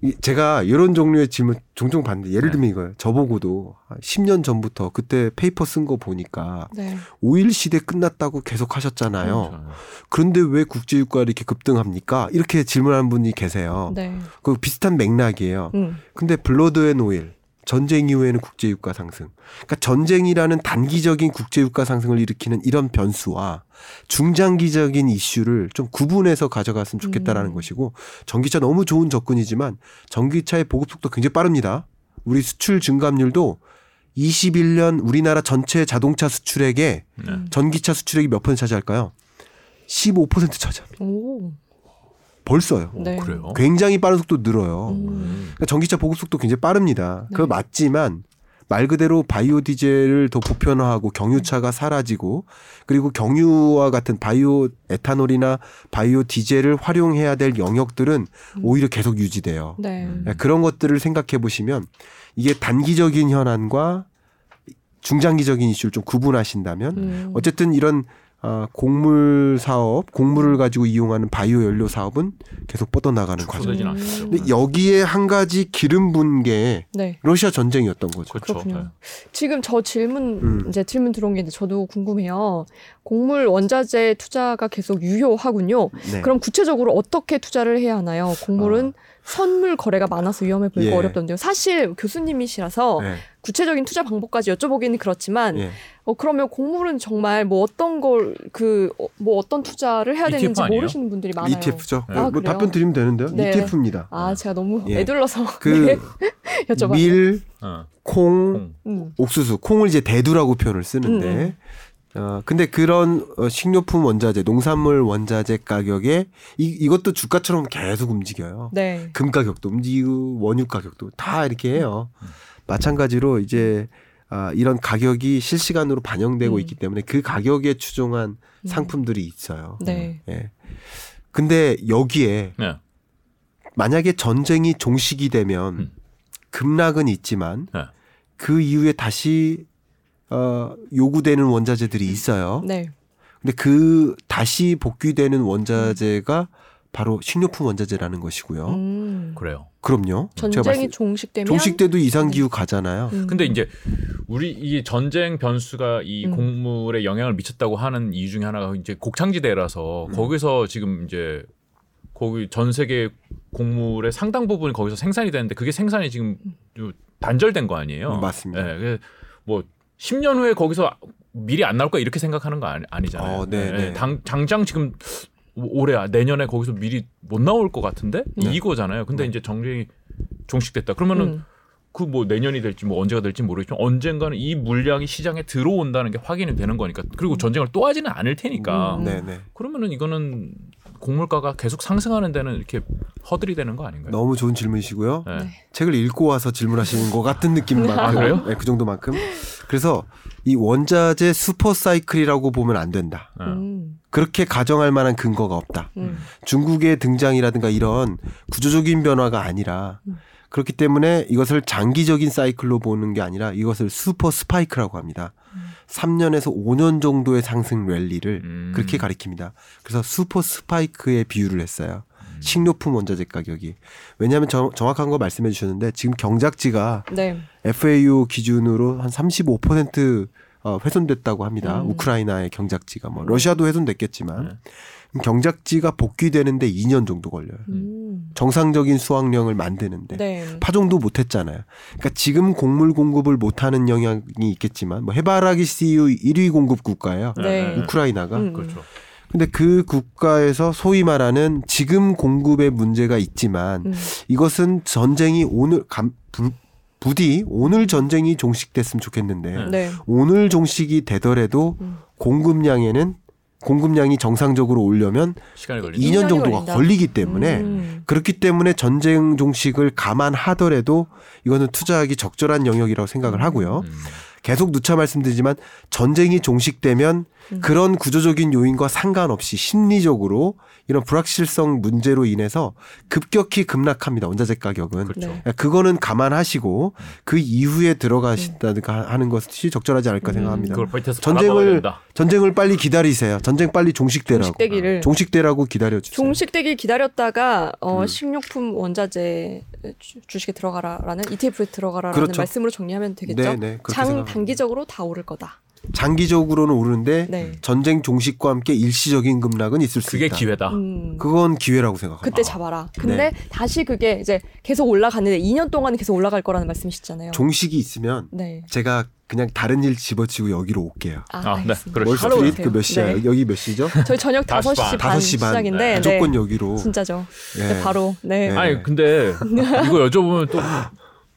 네. 이- 제가 이런 종류의 질문 종종 받는데 예를 네. 들면 이거예요. 저보고도 한 10년 전부터 그때 페이퍼 쓴 거 보니까 네. 오일 시대 끝났다고 계속 하셨잖아요. 그렇죠. 그런데 왜 국제유가가 이렇게 급등합니까? 이렇게 질문하는 분이 계세요. 네. 그 비슷한 맥락이에요. 음. 근데 Blood and Oil 전쟁 이후에는 국제유가 상승. 그러니까 전쟁이라는 단기적인 국제유가 상승을 일으키는 이런 변수와 중장기적인 이슈를 좀 구분해서 가져갔으면 좋겠다라는 음. 것이고 전기차 너무 좋은 접근이지만 전기차의 보급 속도 굉장히 빠릅니다. 우리 수출 증감률도 21년 우리나라 전체 자동차 수출액에 네. 전기차 수출액이 몇 퍼센트 차지할까요? 15% 차지합니다. 오. 벌써요. 네. 그래요. 굉장히 빠른 속도 늘어요. 음. 그러니까 전기차 보급 속도 굉장히 빠릅니다. 그거 네. 맞지만 말 그대로 바이오 디젤을 더 보편화하고 경유차가 사라지고 그리고 경유와 같은 바이오 에탄올이나 바이오 디젤을 활용해야 될 영역들은 음. 오히려 계속 유지돼요. 네. 음. 네, 그런 것들을 생각해 보시면 이게 단기적인 현안과 중장기적인 이슈를 좀 구분하신다면 음. 어쨌든 이런 아, 곡물 사업, 곡물을 가지고 이용하는 바이오 연료 사업은 계속 뻗어나가는 과정. 음. 근데 여기에 한 가지 기름 분게 네. 러시아 전쟁이었던 거죠. 그렇죠. 그렇군요. 지금 저 질문 음. 이제 질문 들어온 게 있는데 저도 궁금해요. 곡물 원자재 투자가 계속 유효하군요. 네. 그럼 구체적으로 어떻게 투자를 해야 하나요? 곡물은 선물 거래가 많아서 위험해 보이고 예. 어렵던데요. 사실 교수님이시라서 네. 구체적인 투자 방법까지 여쭤보기는 그렇지만 예. 어 그러면 곡물은 정말 뭐 어떤 걸 그 뭐 어떤 투자를 해야 ETF 되는지 아니에요? 모르시는 분들이 많아요. ETF죠. 네. 아, 뭐 그래요? 답변 드리면 되는데요. 네. ETF입니다. 아 제가 너무 예. 애들러서 그 네. [LAUGHS] 밀, 어. 콩, 콩. 음. 옥수수, 콩을 이제 대두라고 표현을 쓰는데, 어, 근데 그런 어, 식료품 원자재, 농산물 원자재 가격에 이, 이것도 주가처럼 계속 움직여요. 네. 금 가격도 움직이고 원유 가격도 다 이렇게 해요. 음. 마찬가지로 이제 아, 이런 가격이 실시간으로 반영되고 음. 있기 때문에 그 가격에 추종한 음. 상품들이 있어요. 네. 예. 근데 여기에 네. 만약에 전쟁이 종식이 되면 음. 급락은 있지만 네. 그 이후에 다시 어, 요구되는 원자재들이 있어요. 네. 근데 그 다시 복귀되는 원자재가 바로 식료품 원자재라는 것이고요. 음. 그래요. 그럼요. 전쟁이 종식되면 종식 때도 이상 기후 가잖아요. 음. 근데 이제 우리 이 전쟁 변수가 이 음. 곡물에 영향을 미쳤다고 하는 이유 중에 하나가 이제 곡창지대라서 음. 거기서 지금 이제 거기 전 세계 곡물의 상당 부분이 거기서 생산이 되는데 그게 생산이 지금 좀 단절된 거 아니에요? 음, 맞습니다. 네, 그래서 뭐 10년 후에 거기서 미리 안 나올 거야 이렇게 생각하는 거 아니, 아니잖아요. 어, 네, 네. 당, 당장 지금 올해 내년에 거기서 미리 못 나올 것 같은데 네. 이거잖아요. 근데 네. 이제 정쟁이 종식됐다. 그러면은 음. 그뭐 내년이 될지 뭐 언제가 될지 모르겠지만 언젠가는 이 물량이 시장에 들어온다는 게 확인이 되는 거니까 그리고 전쟁을 또 하지는 않을 테니까 음. 네네. 그러면은 이거는 곡물가가 계속 상승하는 데는 이렇게 허들이 되는 거 아닌가요? 너무 좋은 질문이시고요. 네. 네. 책을 읽고 와서 질문하시는 것 같은 느낌만큼 아, 그래요? 네, 그 정도만큼. 그래서 이 원자재 슈퍼 사이클이라고 보면 안 된다. 네. 음. 그렇게 가정할 만한 근거가 없다. 음. 중국의 등장이라든가 이런 구조적인 변화가 아니라 음. 그렇기 때문에 이것을 장기적인 사이클로 보는 게 아니라 이것을 슈퍼 스파이크라고 합니다. 음. 3년에서 5년 정도의 상승 랠리를 음. 그렇게 가리킵니다. 그래서 슈퍼 스파이크에 비유를 했어요. 음. 식료품 원자재 가격이. 왜냐하면 정, 정확한 거 말씀해 주셨는데 지금 경작지가 네. FAO 기준으로 한 35% 어, 훼손됐다고 합니다. 음. 우크라이나의 경작지가 뭐 러시아도 훼손됐겠지만 네. 경작지가 복귀되는데 2년 정도 걸려요. 음. 정상적인 수확량을 만드는데 네. 파종도 못했잖아요. 그러니까 지금 곡물 공급을 못하는 영향이 있겠지만 뭐 해바라기 CU 1위 공급 국가예요. 네. 우크라이나가. 음. 그렇죠. 근데 그 국가에서 소위 말하는 지금 공급에 문제가 있지만 음. 이것은 전쟁이 오늘 감, 부, 부디 오늘 전쟁이 종식됐으면 좋겠는데 네. 오늘 종식이 되더라도 음. 공급량에는 공급량이 정상적으로 오려면 시간이 걸리죠. 2년 2년이 정도가 걸린다. 걸리기 때문에 음. 그렇기 때문에 전쟁 종식을 감안하더라도 이거는 투자하기 적절한 영역이라고 생각을 하고요. 음. 계속 누차 말씀드리지만 전쟁이 종식되면 음. 그런 구조적인 요인과 상관없이 심리적으로 이런 불확실성 문제로 인해서 급격히 급락합니다. 원자재 가격은. 그렇죠. 네. 그거는 감안하시고 그 이후에 들어가신다든가 하는 것이 적절하지 않을까 음. 생각합니다. 전쟁을. 전쟁을 빨리 기다리세요. 전쟁 빨리 종식되라고. 종식되기를 종식되라고 기다려 주세요. 종식되길 기다렸다가 어, 음. 식료품 원자재 주- 주식에 들어가라라는 ETF에 들어가라라는 그렇죠. 말씀으로 정리하면 되겠죠. 네, 네. 장 생각합니다. 단기적으로 다 오를 거다. 장기적으로는 오르는데 네. 전쟁 종식과 함께 일시적인 급락은 있을 수 그게 있다. 기회다. 음. 그건 기회라고 생각합니다. 그때 잡아라. 근데 네. 다시 그게 이제 계속 올라가는데 2년 동안은 계속 올라갈 거라는 말씀이시잖아요. 종식이 있으면 네. 제가 그냥 다른 일 집어치고 여기로 올게요. 아, 아, 네. 월스트리트 바로 오세요. 그몇 시야? 네. 여기 몇 시죠? 저희 저녁 다섯 5시 시 반, 다섯 시 반. 시작인데 네. 무조건 여기로. 진짜죠. 예. 네, 바로 네. 네. 아니 근데 이거 여쭤보면 또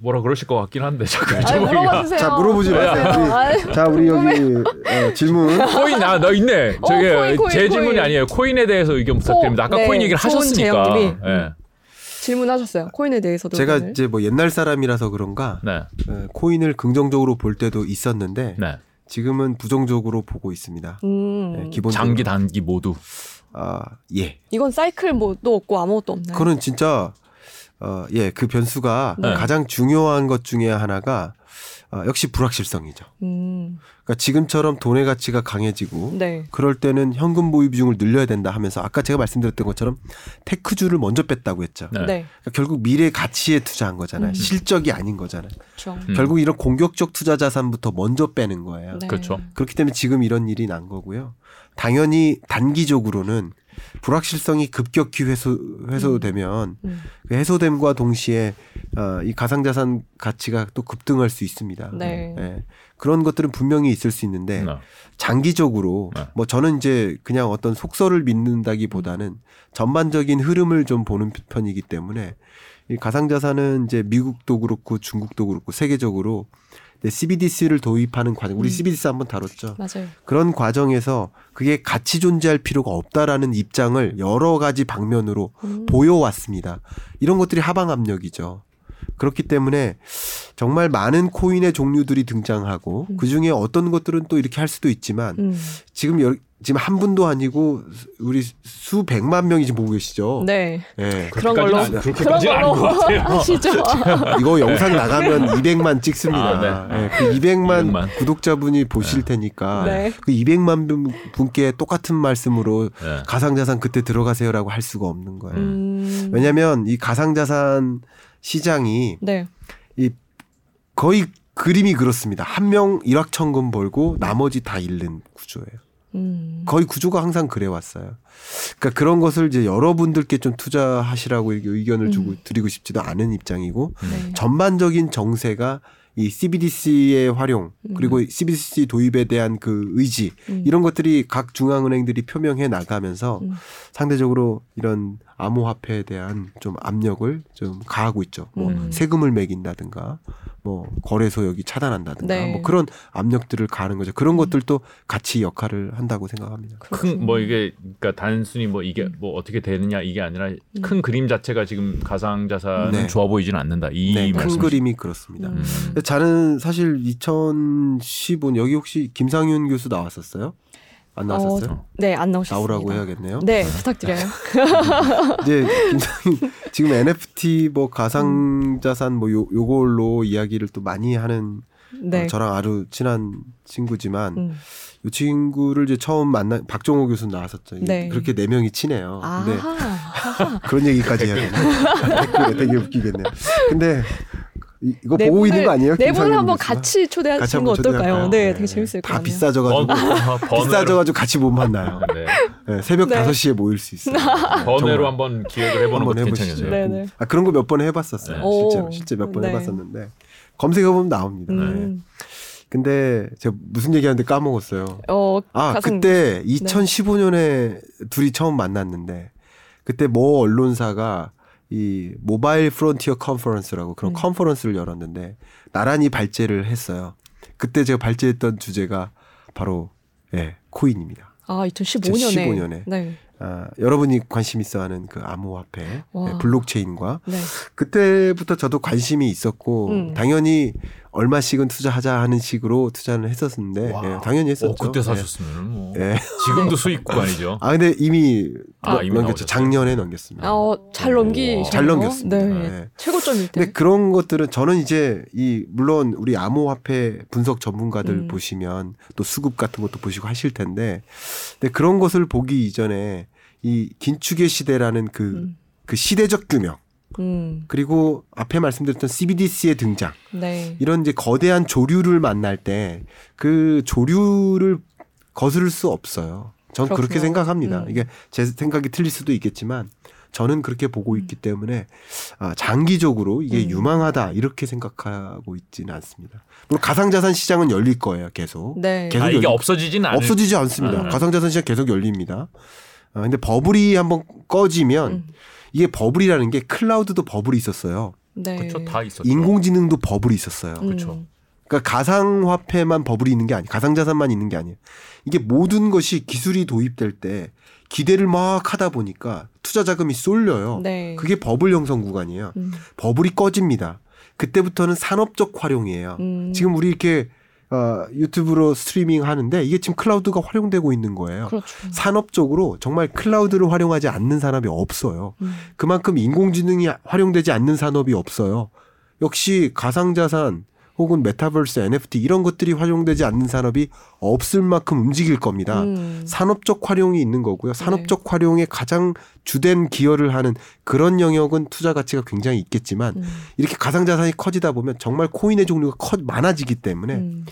뭐라 그러실 것 같긴 한데 자꾸 아니, 여쭤보기가. 물어봐 주세요. 자, 물어보지 마세요. 자, 우리 여기 어, 질문. [LAUGHS] 코인 아너 있네. 어, 저게 코인, 코인, 제 질문이 코인. 아니에요. 코인에 대해서 의견 부탁드립니다. 아까 네, 코인 얘기를 하셨으니까. 예. 질문하셨어요. 코인에 대해서도. 제가 오늘. 이제 뭐 옛날 사람이라서 그런가 네. 어, 코인을 긍정적으로 볼 때도 있었는데 네. 지금은 부정적으로 보고 있습니다. 음, 네, 기본적으로. 장기 단기 모두. 아, 예. 이건 사이클 뭐도 없고 아무것도 없나요? 그거는 진짜 어, 예, 그 변수가 네. 가장 중요한 것 중에 하나가 어, 역시 불확실성이죠. 음, 그러니까 지금처럼 돈의 가치가 강해지고 네. 그럴 때는 현금 보유 비중을 늘려야 된다 하면서 아까 제가 말씀드렸던 것처럼 테크주를 먼저 뺐다고 했죠. 네. 네. 그러니까 결국 미래 가치에 투자한 거잖아요. 음. 실적이 아닌 거잖아요. 그렇죠. 음. 결국 이런 공격적 투자 자산부터 먼저 빼는 거예요. 네. 그렇죠. 그렇기 때문에 지금 이런 일이 난 거고요. 당연히 단기적으로는 불확실성이 급격히 회수 회수되면 음. 그 해소됨과 동시에 어, 이 가상자산 가치가 또 급등할 수 있습니다. 네. 예. 그런 것들은 분명히 있을 수 있는데 네. 장기적으로 네. 뭐 저는 이제 그냥 어떤 속설을 믿는다기보다는 전반적인 흐름을 좀 보는 편이기 때문에 이 가상자산은 이제 미국도 그렇고 중국도 그렇고 세계적으로 CBDC를 도입하는 과정, 우리 음. CBDC 한번 다뤘죠. 맞아요. 그런 과정에서 그게 같이 존재할 필요가 없다라는 입장을 여러 가지 방면으로 음. 보여왔습니다. 이런 것들이 하방 압력이죠. 그렇기 때문에 정말 많은 코인의 종류들이 등장하고 음. 그 중에 어떤 것들은 또 이렇게 할 수도 있지만 음. 지금 여, 지금 한 분도 아니고 우리 수백만 명이 지금 보고 계시죠. 네. 예. 그런 걸로 안- 그런 걸로 같아요. [LAUGHS] 하시죠. 이거 영상 나가면 200만 찍습니다. 아, 네. 예, 그 200만, 200만. 구독자분이 보실 테니까 네. 그 200만 분- 분께 똑같은 말씀으로 네. 가상자산 그때 들어가세요라고 할 수가 없는 거예요. 음. 왜냐하면 이 가상자산 시장이 네. 이 거의 그림이 그렇습니다. 한 명 일확천금 벌고 나머지 다 잃는 구조예요. 음. 거의 구조가 항상 그래 왔어요. 그러니까 그런 것을 이제 여러분들께 좀 투자하시라고 의견을 주고 음. 드리고 싶지도 않은 입장이고 네. 전반적인 정세가 이 CBDC의 활용 그리고 CBDC 도입에 대한 그 의지 음. 이런 것들이 각 중앙은행들이 표명해 나가면서 음. 상대적으로 이런 암호화폐에 대한 좀 압력을 좀 가하고 있죠. 뭐 음. 세금을 매긴다든가 뭐 거래소 여기 차단한다든가 네. 뭐 그런 압력들을 가하는 거죠. 그런 것들도 같이 역할을 한다고 생각합니다. 큰 뭐 이게 그러니까 단순히 뭐 이게 음. 뭐 어떻게 되느냐 이게 아니라 큰 그림 자체가 지금 가상 자산은 네. 좋아 보이지는 않는다. 이 네, 큰. 그림이 그렇습니다. 음. 근데 저는 사실 2015 여기 혹시 김상윤 교수 나왔었어요? 안 나왔었어요? 어, 네, 안 나오셨습니다. 나오라고 해야겠네요. 네, 부탁드려요. [LAUGHS] 이제 김상인 지금 NFT 뭐 가상 자산 뭐 요, 요걸로 이야기를 또 많이 하는 네. 어, 저랑 아주 친한 친구지만 음. 이 친구를 이제 처음 만나 박종호 교수 나왔었죠. 이- 네. 그렇게 네 명이 친해요. 근데 아하. [LAUGHS] 그런 얘기까지 해야 되나? [LAUGHS] 댓글에 되게 웃기겠네요. 근데 이- 이거 네 보고 있는 거 아니에요? 네 분을 한번? 같이 초대하시는 거 어떨까요? 초대할까요? 네, 되게 재밌을 것 다. 비싸져가지고 번외로, 비싸져가지고 같이 못 만나요. [LAUGHS] 네. 네, 새벽 네. 5시에 모일 수 있어요. [LAUGHS] 번외로. 한번 기획을 해보는 한번 것도 해보시죠. 괜찮으세요. 네, 네. 아 그런 거 몇 번 해봤었어요. 네. 실제로. 실제 몇번 네. 해봤었는데 검색해 보면 나옵니다. 네. 음. 근데 제가 무슨 얘기하는데 까먹었어요. 어, 아 가상- 그때 2015년에 둘이 처음 만났는데 그때 모 언론사가 이 모바일 프론티어 컨퍼런스라고 그런 음. 컨퍼런스를 열었는데 나란히 발제를 했어요. 그때 제가 발제했던 주제가 바로 예 코인입니다. 아, 2015년에. 2015 년에. 네. 아, 여러분이 관심 있어하는 그 암호화폐, 와. 예, 블록체인과 네. 그때부터 저도 관심이 있었고 음. 당연히 얼마씩은 투자하자 하는 식으로 투자를 했었는데 와. 예, 당연히 했었죠. 어, 그때 사셨으면 뭐 예. 예. 지금도 수익 구간이죠. [LAUGHS] 아 근데 이미, 아, 넘- 이미 넘겼죠. 나오셨어요? 작년에 넘겼습니다. 어, 잘 넘기셨네요. 잘 넘겼습니다. 네. 네. 최고점일 때. 근데 그런 것들은 저는 이제 이 물론 우리 암호화폐 분석 전문가들 음. 보시면 또 수급 같은 것도 보시고 하실 텐데 근데 그런 것을 보기 이전에 이 긴축의 시대라는 그, 음. 그 시대적 규명 음. 그리고 앞에 말씀드렸던 CBDC의 등장 네. 이런 이제 거대한 조류를 만날 때 그 조류를 거스를 수 없어요. 전 그렇게. 생각합니다. 음. 이게 제 생각이 틀릴 수도 있겠지만 저는 그렇게 보고 있기 때문에 아, 장기적으로 이게 음. 유망하다 이렇게 생각하고 있지는 않습니다. 물론 가상자산 시장은 열릴 거예요. 계속. 네. 계속 아, 이게 없어지지는 않을 없어지지 않습니다. 음. 가상자산 시장 계속 열립니다. 아, 근데 버블이 한번 꺼지면 음. 이게 버블이라는 게 클라우드도 버블이 있었어요. 네. 그렇죠. 다 있었죠. 인공지능도 버블이 있었어요. 음. 그렇죠. 그러니까 가상 화폐만 버블이 있는 게 아니, 가상 자산만 있는 게 아니에요. 이게 모든 것이 기술이 도입될 때 기대를 막 하다 보니까 투자 자금이 쏠려요. 네. 그게 버블 형성 구간이에요. 음. 버블이 꺼집니다. 그때부터는 산업적 활용이에요. 음. 지금 우리 이렇게 어, 유튜브로 스트리밍 하는데 이게 지금 클라우드가 활용되고 있는 거예요. 그렇죠. 산업적으로 정말 클라우드를 활용하지 않는 산업이 없어요. 음. 그만큼 인공지능이 활용되지 않는 산업이 없어요. 역시 가상자산 혹은 메타버스, NFT 이런 것들이 활용되지 않는 산업이 없을 만큼 움직일 겁니다. 음. 산업적 활용이 있는 거고요. 산업적 활용에 가장 주된 기여를 하는 그런 영역은 투자 가치가 굉장히 있겠지만 음. 이렇게 가상 자산이 커지다 보면 정말 코인의 종류가 커 많아지기 때문에 음.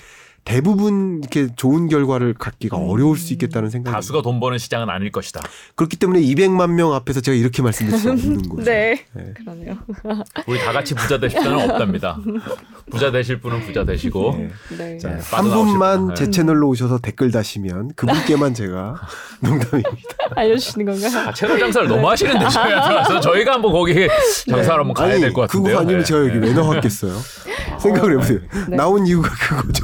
대부분 이렇게 좋은 결과를 갖기가 음. 어려울 수 있겠다는 생각이 다수가 돈 버는 시장은 아닐 것이다. 그렇기 때문에 200만 명 앞에서 제가 이렇게 말씀드릴 수 없는 [LAUGHS] 거죠. 네. 네. 그러네요. 우리 다 같이 부자 되실 분은 [LAUGHS] 없답니다. 부자 되실 분은 부자 되시고 네. 네. 자, 네, 한 분만 분. 제 네. 채널로 오셔서 댓글 다시면 그분께만 제가 [LAUGHS] 농담입니다. 알려주시는 건가요? 아, 채널 장사를 너무 하시는데 저희한테 와서 저희가 한번 거기 장사를 한번 가야 될 것 같은데요. 그거 아니면 네. 제가 여기 왜 나왔겠어요? 생각을 해보세요. 네. 나온 이유가 그거죠.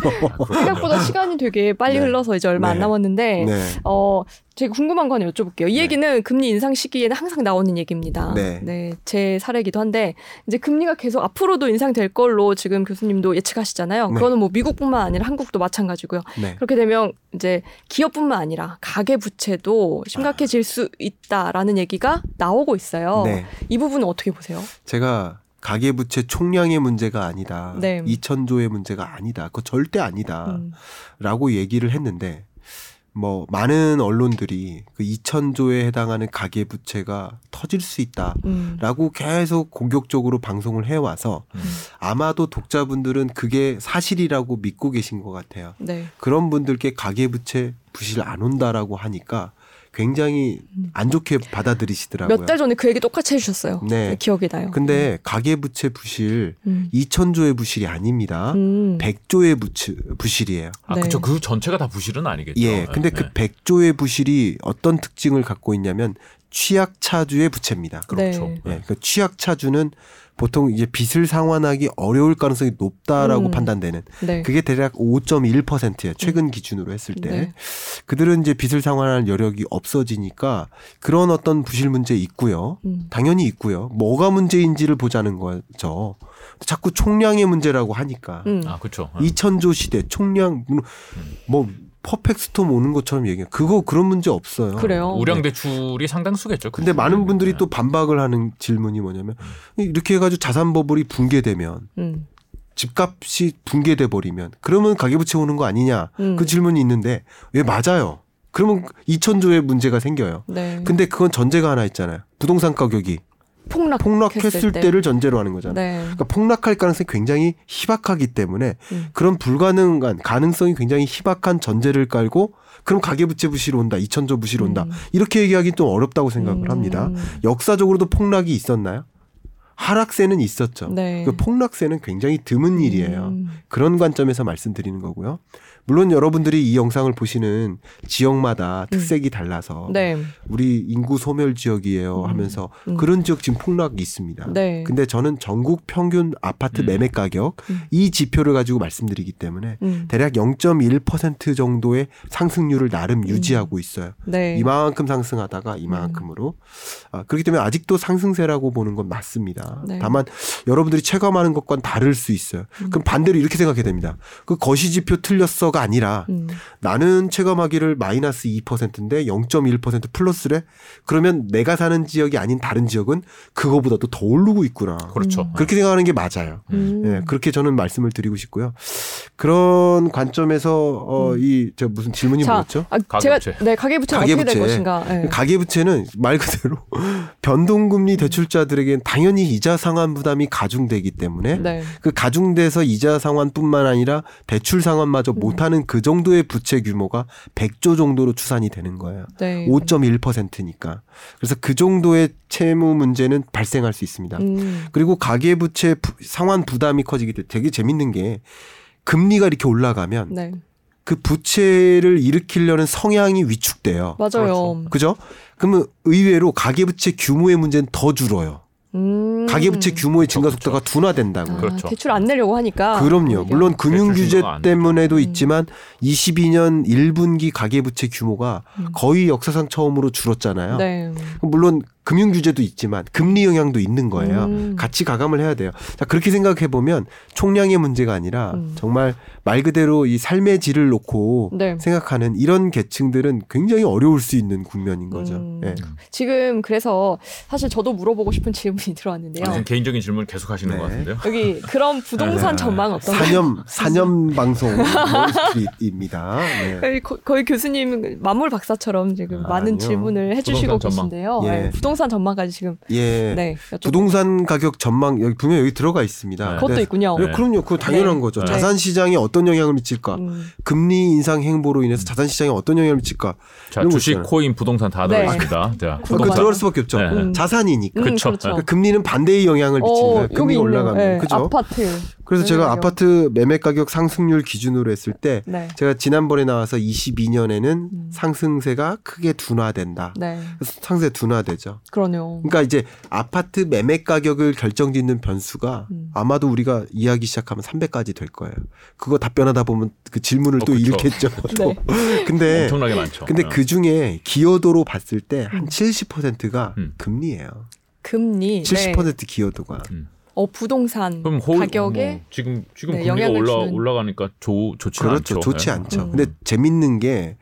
생각보다 [LAUGHS] 시간이 되게 빨리 네. 흘러서 이제 얼마 안 네. 남았는데 네. 어 제가 궁금한 거 하나 여쭤볼게요. 이 네. 얘기는 금리 인상 시기에는 항상 나오는 얘기입니다. 네. 제 사례이기도 한데 이제 금리가 계속 앞으로도 인상될 걸로 지금 교수님도 예측하시잖아요. 네. 그거는 뭐 미국뿐만 아니라 한국도 마찬가지고요. 네. 그렇게 되면 이제 기업뿐만 아니라 가계 부채도 심각해질 수 있다라는 얘기가 나오고 있어요. 네. 이 부분은 어떻게 보세요? 제가 가계부채 총량의 문제가 아니다. 네. 2천조의 문제가 아니다. 그거 절대 아니다. 음. 라고 얘기를 했는데 뭐 많은 언론들이 그 2천조에 해당하는 가계 부채가 터질 수 있다. 음. 라고 계속 공격적으로 방송을 해와서 음. 아마도 독자분들은 그게 사실이라고 믿고 계신 것 같아요. 네. 그런 분들께 가계부채 부실 안 온다라고 하니까 굉장히 안 좋게 받아들이시더라고요. 음. 몇달 전에 그 얘기 똑같이 해주셨어요. 네. 기억이 나요. 근데 가계부채 부실 음. 2천조의 부실이 아닙니다. 음. 100조의 부치, 부실이에요. 아, 네. 그렇죠. 그 전체가 다 부실은 아니겠죠. 예. 근데 네. 그 100조의 부실이 어떤 특징을 갖고 있냐면 취약차주의 부채입니다. 그렇죠. 네. 예, 그 취약차주는 보통 이제 빚을 상환하기 어려울 가능성이 높다라고 음. 판단되는 네. 그게 대략 5.1%예요. 최근 기준으로 했을 때. 네. 그들은 이제 빚을 상환할 여력이 없어지니까 그런 어떤 부실 문제 있고요. 음. 당연히 있고요. 뭐가 문제인지를 보자는 거죠. 자꾸 총량의 문제라고 하니까 음. 아, 그렇죠. 2천조 시대 총량 뭐 퍼펙트 스톰 오는 것처럼 얘기해. 그거 그런 문제 없어요. 그래요. 우량 대출이 상당수겠죠. 근데 그중에. 많은 분들이 네. 또 반박을 하는 질문이 뭐냐면 이렇게 해가지고 자산 버블이 붕괴되면 음. 집값이 붕괴돼 버리면 그러면 가계부채 오는 거 아니냐 음. 그 질문이 있는데 왜 맞아요? 그러면 2천조의 문제가 생겨요. 네. 근데 그건 전제가 하나 있잖아요. 부동산 가격이 폭락 폭락 했을 때 를 전제로 하는 거잖아요. 네. 그러니까 폭락할 가능성이 굉장히 희박하기 때문에 음. 그런 불가능한 가능성이 굉장히 희박한 전제를 깔고 그럼 가계부채 부실 온다, 2천조 부실 온다 음. 이렇게 얘기하기 좀 어렵다고 생각을 음. 합니다. 역사적으로도 폭락이 있었나요? 하락세는 있었죠. 네. 그 폭락세는 굉장히 드문 일이에요. 음. 그런 관점에서 말씀드리는 거고요. 물론 여러분들이 이 영상을 보시는 지역마다 특색이 달라서 네. 우리 인구 소멸 지역이에요 음. 하면서 음. 그런 지역 지금 폭락이 있습니다. 네. 근데 저는 전국 평균 아파트 음. 매매 가격 음. 이 지표를 가지고 말씀드리기 때문에 음. 대략 0.1% 정도의 상승률을 나름 유지하고 있어요. 네. 이만큼 상승하다가 이만큼으로 아, 그렇기 때문에 아직도 상승세라고 보는 건 맞습니다. 네. 다만 여러분들이 체감하는 것과는 다를 수 있어요. 음. 그럼 반대로 이렇게 생각해야 됩니다. 그 거시지표 틀렸어 가 아니라 음. 나는 체감하기를 마이너스 2%인데 0.1% 플러스래? 그러면 내가 사는 지역이 아닌 다른 지역은 그거보다도 더 오르고 있구나. 그렇죠. 음. 그렇게 생각하는 게 맞아요. 음. 예, 그렇게 저는 말씀을 드리고 싶고요. 그런 관점에서 어, 이저 무슨 질문이 자, 뭐였죠? 아, 가계부채. 제가 네 가계부채 어떻게 될 가계부채. 것인가. 네. 가계부채는 말 그대로 [LAUGHS] 변동금리 대출자들에겐 당연히 이자 상환 부담이 가중되기 때문에 네. 그 가중돼서 이자 상환뿐만 아니라 대출 상환마저 음. 못하는 그 정도의 부채 규모가 100조 정도로 추산이 되는 거예요. 네. 5.1%니까. 그래서 그 정도의 채무 문제는 발생할 수 있습니다. 음. 그리고 가계 부채 부- 상환 부담이 커지기 때문에 되게 재밌는 게 금리가 이렇게 올라가면 네. 그 부채를 일으키려는 성향이 위축돼요. 맞아요. 그죠? 그러면 의외로 가계부채 규모의 문제는 더 줄어요. 음. 가계부채 규모의 증가 그렇죠. 속도가 둔화된다고요. 아, 그렇죠. 대출 안 내려고 하니까. 그럼요. 오히려. 물론 금융 규제. 때문에도 음. 있지만 22년 1분기 가계부채 규모가 음. 거의 역사상 처음으로 줄었잖아요. 네. 물론 금융 규제도 있지만 금리 영향도 있는 거예요. 음. 같이 가감을 해야 돼요. 자, 그렇게 생각해 보면 총량의 문제가 아니라 음. 정말 말 그대로 이 삶의 질을 놓고 네. 생각하는 이런 계층들은 굉장히 어려울 수 있는 국면인 거죠. 음. 예. 지금 그래서 사실 저도 물어보고 싶은 질문이 [LAUGHS] 들어왔는데요. 무슨 개인적인 질문 계속 하시는 네. 것 같은데요. 여기 그런 부동산 네. 전망 어떤가요? 사념 사념 방송 월스트리트입니다. 네. 거의, 거- 거의 교수님 만물 박사처럼 지금 아, 많은 아니요. 질문을 해주시고 전망. 계신데요. 예. 네, 부동산 전망까지 지금 예. 네 여쭤- 부동산 가격 전망 여기 분명 여기 들어가 있습니다. 네. 그것도 네. 있군요. 네, 그럼요. 그거 당연한 네. 거죠. 네. 자산 시장에 어떤 영향을 미칠까? 음, 금리 인상 행보로 인해서 자산 시장에 어떤 영향을 미칠까? 자, 주식, 있잖아요. 코인, 부동산 다 네. 들어 있습니다. [LAUGHS] 자, 아, 그. 들어갈 수밖에 없죠. 네. 음. 자산이니까. 음, 그쵸. 그렇죠. 네. 그 금리는 반대의 영향을 미치는 어, 거예요. 금리 올라가면. 네, 그죠? 아파트. 그래서 제가 가격. 아파트 매매 가격 상승률 기준으로 했을 때 네. 제가 지난번에 나와서 22년에는 음. 상승세가 크게 둔화된다. 네. 그래서 상승세 둔화되죠. 그러네요. 그러니까 이제 아파트 매매 가격을 결정짓는 변수가 음. 아마도 우리가 이해하기 시작하면 300까지 될 거예요. 그거 답변하다 보면 그 질문을 어, 또 그쵸. 잃겠죠. [LAUGHS] 또. 네. 근데 엄청나게 많죠. 근데 네. 그 중에 기여도로 봤을 때한 음. 70%가 음. 금리예요. 금리. 네. 70% 기여도가. 어 부동산 그럼 홀, 가격에 뭐 지금 지금 네, 금리가 영향을 올라 주는- 올라가니까 좋 좋지 그렇죠. 않죠. 좋지 네. 않죠. 음. 근데 재밌는 게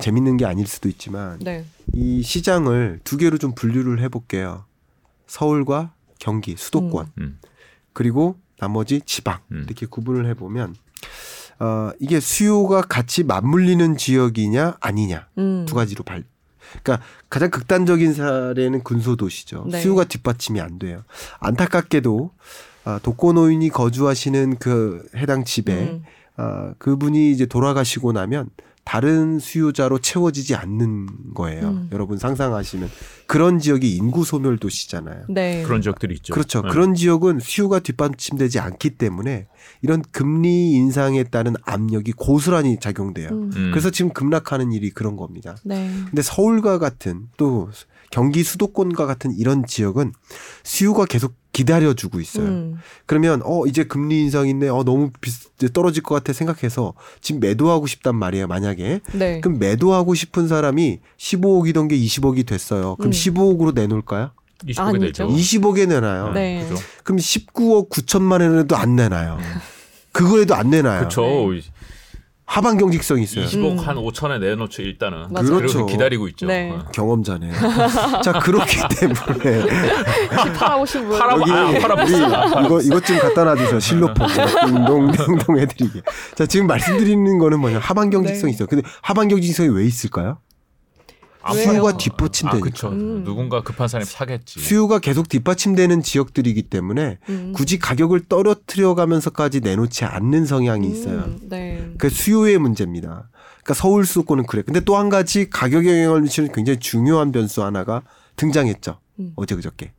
재밌는 게 아닐 수도 있지만 네. 이 시장을 두 개로 좀 분류를 해볼게요. 서울과 경기, 수도권 음. 그리고 나머지 지방 음. 이렇게 구분을 해보면 어, 이게 수요가 같이 맞물리는 지역이냐 아니냐 음. 두 가지로 발. 그러니까 가장 극단적인 사례는 근소도시죠. 네. 수요가 뒷받침이 안 돼요. 안타깝게도 아, 독거노인이 거주하시는 그 해당 집에 음. 아, 그분이 이제 돌아가시고 나면 다른 수요자로 채워지지 않는 거예요. 음. 여러분 상상하시면 그런 지역이 인구 소멸 도시잖아요. 네. 그런 지역들이 있죠. 그렇죠. 네. 그런 지역은 수요가 뒷받침되지 않기 때문에 이런 금리 인상에 따른 압력이 고스란히 작용돼요. 음. 음. 그래서 지금 급락하는 일이 그런 겁니다. 네. 근데 서울과 같은 또 경기 수도권과 같은 이런 지역은 수요가 계속 기다려주고 있어요. 음. 그러면 어 이제 금리 인상 있네. 어 너무 비, 떨어질 것 같아 생각해서 지금 매도하고 싶단 말이에요. 만약에 네. 그럼 매도하고 싶은 사람이 15억이던 게 20억이 됐어요. 그럼 음. 15억으로 내놓을까요? 20억이 아니죠. 되죠. 20억에 내놔요. 네. 그죠. 그럼 19억 9천만 원에도 안 내놔요. 그거에도 안 내놔요. 그렇죠. 네. 하반 경직성이 있어요. 20억 음. 한 5천에 내놓죠 일단은. 그리고 그렇죠. 기다리고 있죠. 네. 어. 경험자네. [LAUGHS] 자 그렇기 [LAUGHS] 때문에 팔아보신 분. 팔아- 아, 팔아봅시다. 우리 이거 이것 좀 갖다 놔주세요. 실로폰 [LAUGHS] 딩동 딩동 해드리게. 자 지금 말씀드리는 거는 뭐냐 하반 경직성이 네. 있어요. 근데 하반 경직성이 왜 있을까요? 수요가 아 뒷받침되니까. 그렇죠. 음. 누군가 급한 사람이 사겠지. 수요가 계속 뒷받침되는 지역들이기 때문에 음. 굳이 가격을 떨어뜨려 가면서까지 내놓지 않는 성향이 있어요. 음, 네. 그 수요의 문제입니다. 그러니까 서울 수도권은 그래. 근데 또 한 가지 가격에 영향을 미치는 굉장히 중요한 변수 하나가 등장했죠. 음. 어제 그저께.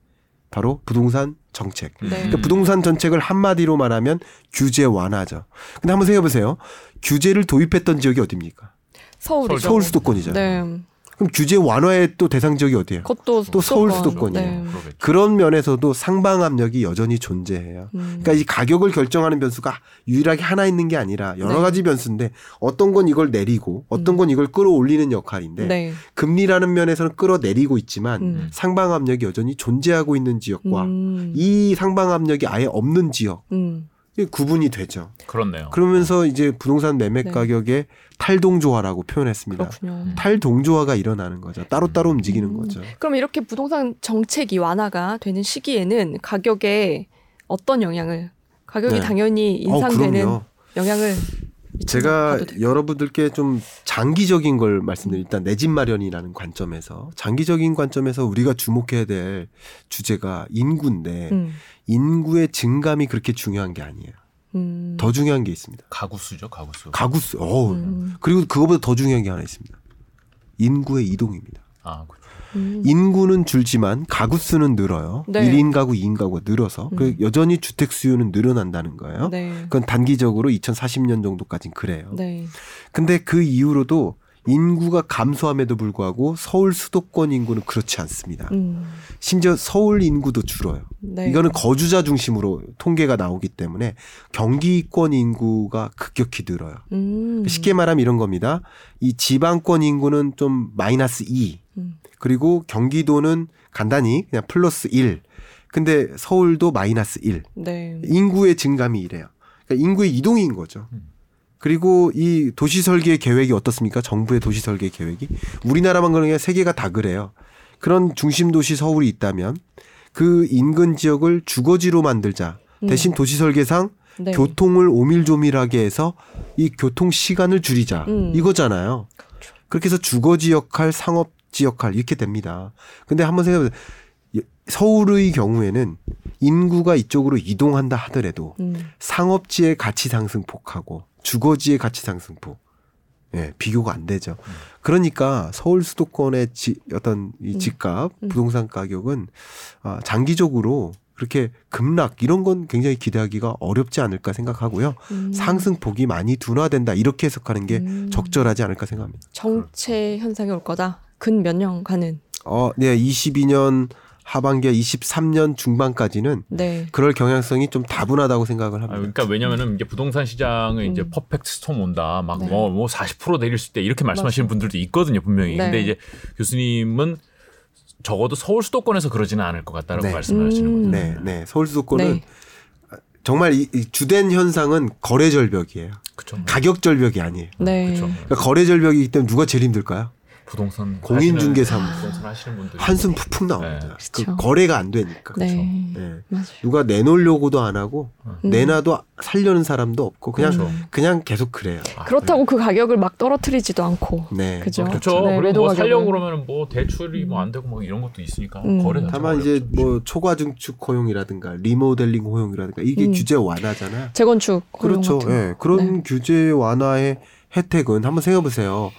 바로 부동산 정책. 음. 네. 그러니까 부동산 정책을 한마디로 말하면 규제 완화죠. 근데 한번 생각해 보세요. 규제를 도입했던 지역이 어디입니까? 서울이죠. 서울 수도권이잖아요. 네. 그럼 규제 완화의 또 대상 지역이 어디예요? 그것도 또 서울 수도권. 수도권이에요. 네. 그런 면에서도 상방 압력이 여전히 존재해요. 음. 그러니까 이 가격을 결정하는 변수가 유일하게 하나 있는 게 아니라 여러 네. 가지 변수인데 어떤 건 이걸 내리고 어떤 건 이걸 끌어올리는 역할인데 네. 금리라는 면에서는 끌어내리고 있지만 음. 상방 압력이 여전히 존재하고 있는 지역과 음. 이 상방 압력이 아예 없는 지역 음. 구분이 되죠. 그렇네요. 그러면서 이제 부동산 매매 네. 가격의 탈동조화라고 표현했습니다. 그렇군요. 탈동조화가 일어나는 거죠. 따로따로 움직이는 음. 거죠. 그럼 이렇게 부동산 정책이 완화가 되는 시기에는 가격에 어떤 영향을 가격이 네. 당연히 어, 인상되는 그럼요. 영향을 제가? 여러분들께 좀 장기적인 걸 말씀드릴 일단 내 집 마련이라는 관점에서 장기적인 관점에서 우리가 주목해야 될 주제가 인구인데 음. 인구의 증감이 그렇게 중요한 게 아니에요. 음. 더 중요한 게 있습니다. 가구 수죠, 가구 수. 가구 수. 어 음. 그리고 그거보다 더 중요한 게 하나 있습니다. 인구의 이동입니다. 아, 그렇죠. 음. 인구는 줄지만 가구 수는 늘어요. 네. 일 1인 가구, 2인 가구가 늘어서 그 음. 여전히 주택 수요는 늘어난다는 거예요. 네. 그건 단기적으로 2040년 정도까지는 그래요. 네. 근데 그 이후로도 인구가 감소함에도 불구하고 서울 수도권 인구는 그렇지 않습니다. 음. 심지어 서울 인구도 줄어요. 네. 이거는 거주자 중심으로 통계가 나오기 때문에 경기권 인구가 급격히 늘어요. 음. 쉽게 말하면 이런 겁니다. 이 지방권 인구는 좀 마이너스 2. 음. 그리고 경기도는 간단히 그냥 플러스 1. 근데 서울도 마이너스 1. 네. 인구의 증감이 이래요. 그러니까 인구의 이동인 거죠. 음. 그리고 이 도시 설계 계획이 어떻습니까? 정부의 도시 설계 계획이 우리나라만 그런 게 아니라 세계가 다 그래요. 그런 중심 도시 서울이 있다면 그 인근 지역을 주거지로 만들자. 음. 대신 도시 설계상 네. 교통을 오밀조밀하게 해서 이 교통 시간을 줄이자. 음. 이거잖아요. 그렇죠. 그렇게 해서 주거지 역할, 상업 지 역할 이렇게 됩니다. 근데 한번 생각해 보세요. 서울의 경우에는 인구가 이쪽으로 이동한다 하더라도 음. 상업지의 가치 상승폭하고 주거지의 가치 상승폭 예, 비교가 안 되죠. 그러니까 서울 수도권의 지, 어떤 이 음. 집값, 음. 부동산 가격은 아, 장기적으로 그렇게 급락 이런 건 굉장히 기대하기가 어렵지 않을까 생각하고요. 음. 상승폭이 많이 둔화된다 이렇게 해석하는 게 음. 적절하지 않을까 생각합니다. 정체 현상이 올 거다. 근 몇 년간은. 어, 네, 22년 하반기와 23년 중반까지는 네. 그럴 경향성이 좀 다분하다고 생각을 아, 합니다. 그러니까 왜냐면은 이제 부동산 시장은 이제 음. 퍼펙트 스톰 온다. 막 네. 뭐뭐 40% 내릴 수 있다. 이렇게 말씀하시는 맞아요. 분들도 있거든요, 분명히. 네. 근데 이제 교수님은 적어도 서울 수도권에서 그러지는 않을 것 같다라고 네. 말씀을 하시는 음. 거죠. 네, 네. 서울 수도권은 네. 정말 이, 이 주된 현상은 거래 절벽이에요. 그렇죠. 가격 절벽이 아니에요. 네. 그렇죠. 그러니까 거래 절벽이기 때문에 누가 제일 힘들까요? 부동산 분들 한숨 푹푹 나옵니다. 네. 그 그렇죠. 거래가 안 되니까. 네. 네. 맞아요. 누가 내놓으려고도 안 하고 음. 내놔도 살려는 사람도 없고 그냥 그렇죠. 그냥 계속 그래요. 아, 그렇다고 그 가격을 막 떨어뜨리지도 않고. 네. 그죠. 그렇죠. 네, 그리고 뭐. 살려고 그러면 뭐 대출이 뭐 안 되고 뭐 이런 것도 있으니까 음. 거래 다만 이제 어렵죠. 뭐 초과 증축 허용이라든가 리모델링 허용이라든가 이게 음. 규제 완화잖아요. 재건축 그렇죠. 예. 그런 네. 규제 완화의 혜택은 한번 생각해 보세요.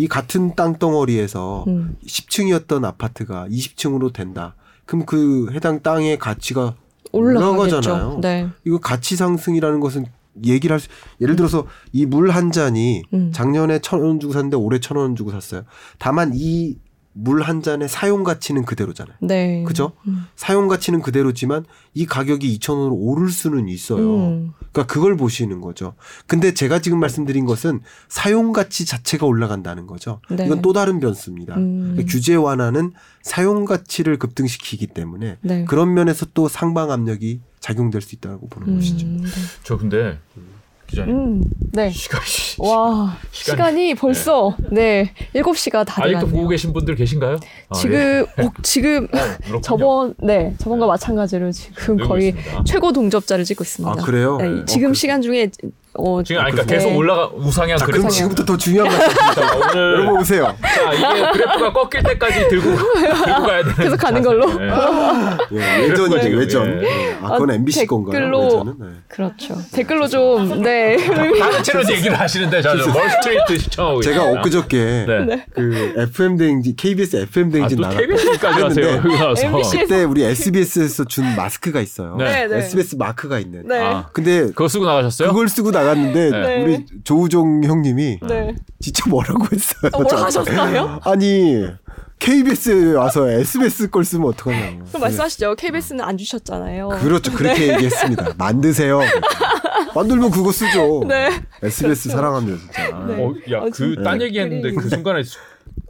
이 같은 땅덩어리에서 음. 10층이었던 아파트가 20층으로 된다. 그럼 그 해당 땅의 가치가. 올라가잖아요. 네. 이거 가치 상승이라는 것은 얘기를 할 수, 예를 들어서 이 물 한 잔이 음. 작년에 천 원 주고 샀는데 올해 천 원 주고 샀어요. 다만 이 물 한 잔의 사용 가치는 그대로잖아요. 네. 그죠? 음. 사용 가치는 그대로지만 이 가격이 2,000원으로 오를 수는 있어요. 음. 그러니까 그걸 보시는 거죠. 근데 제가 지금 말씀드린 것은 사용 가치 자체가 올라간다는 거죠. 네. 이건 또 다른 변수입니다. 음. 그러니까 규제 완화는 사용 가치를 급등시키기 때문에 네. 그런 면에서 또 상방 압력이 작용될 수 있다고 보는 음. 것이죠. 네. 저 근데 기자님. 음, 네. 시간이 와, 시간이- 시간이 벌써 네, 7시가 다 아직도 보고. 계신 분들 계신가요? 아, 지금 어, 지금 예. [LAUGHS] 어, 그렇군요. 저번 네, 저번과 마찬가지로 지금 거의 있습니다. 최고 동접자를 찍고 있습니다. 아, 그래요? 네, 어, 지금 그- 시간 중에 어, 지금 아니, 그러니까 네. 계속 올라가 우상향 자. 그럼 지금부터 더 중요한. 자, 오늘 여러분 오세요. 자 이게 그래프가 꺾일 때까지 들고 [LAUGHS] 들고 가야 되는. 계속 가는 걸로. 네. 예, 외전이죠, 지금, 외전. 예. 아, 그건 아, MBC 건가요? 댓글로- 외전은? 네. 그렇죠. 댓글로 좀 네. 다른 채널 얘기를 하시는데 저는 멀스트레이트 시청하고 제가. 엊그저께 네. 그 FM 대행진 KBS FM 아, 대행진 또 나갔 KBS까지 하세요. 했는데 여기 나와서. MBC 그때 우리 SBS에서 준 마스크가 있어요. 네. 네, 네. SBS 마크가 있는. 네. 아, 근데 그거 쓰고 나가셨어요? 그걸 쓰고 나 갔는데 네. 우리 조우종 형님이 네. 진짜 뭐라고 했어요. 어, 뭐라. 하셨어요? [LAUGHS] 아니 KBS에 와서 SBS 걸 쓰면 어떡하냐고. 그럼 말씀하시죠. KBS는 안 주셨잖아요. 그렇죠. 그렇게 얘기했습니다. [LAUGHS] 만드세요. 만들면 그거 쓰죠. 네. SBS 사랑합니다 진짜. 네. 어, 야, 아, 그 진짜. 딴 얘기했는데 그 순간에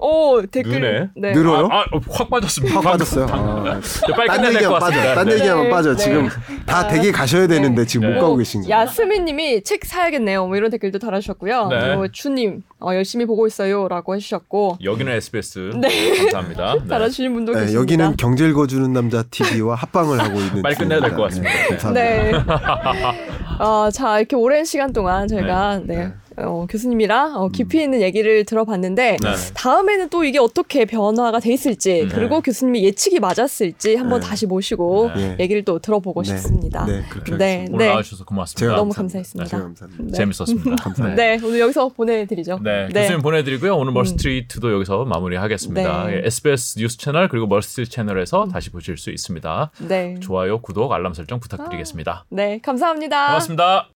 오, 댓글. 눈에? 네. 늘어요? 아, 아, 확 빠졌습니다. 확 빠졌어요. [LAUGHS] 아, 자, 빨리 딴 끝내야 될것 빠져. 같습니다. 딴 네. 얘기하면 네, 빠져. 네. 지금 다 댁에 가셔야 되는데 지금 네. 못 가고 계신 거예요. 야스민님이 책 사야겠네요. 뭐 이런 댓글도 달아주셨고요. 네. 그리고 주님 어, 열심히 보고 있어요라고 해주셨고 여기는 SBS. 네. 감사합니다. [LAUGHS] 네. 달아주신 분도 네, 계십니다. 여기는 경제를 거주는 남자 TV와 합방을 하고 있는. 빨리 끝내야 될 것. 같습니다. 네, 네. 감사합니다. [LAUGHS] 어, 자 이렇게 오랜 시간 동안 저희가 네. 어, 교수님이랑 어, 깊이 있는 얘기를 들어봤는데 네. 다음에는 또 이게 어떻게 변화가 돼 있을지 그리고 교수님의 예측이 맞았을지 한번 네. 다시 모시고 네. 얘기를 또 들어보고 네. 싶습니다. 네, 그렇게 네. 오늘 네. 나와주셔서 고맙습니다. 너무 감사합니다. 감사했습니다. 감사합니다. 네. 재밌었습니다. [LAUGHS] 감사합니다. 네, 오늘 여기서 보내드리죠. 네, 교수님 보내드리고요. 오늘 멀스트리트도 여기서 마무리하겠습니다. 네. 예, SBS 뉴스 채널 그리고 멀스트 채널에서 다시 보실 수 있습니다. 네. 좋아요, 구독, 알람 설정 부탁드리겠습니다. 네, 감사합니다. 고맙습니다.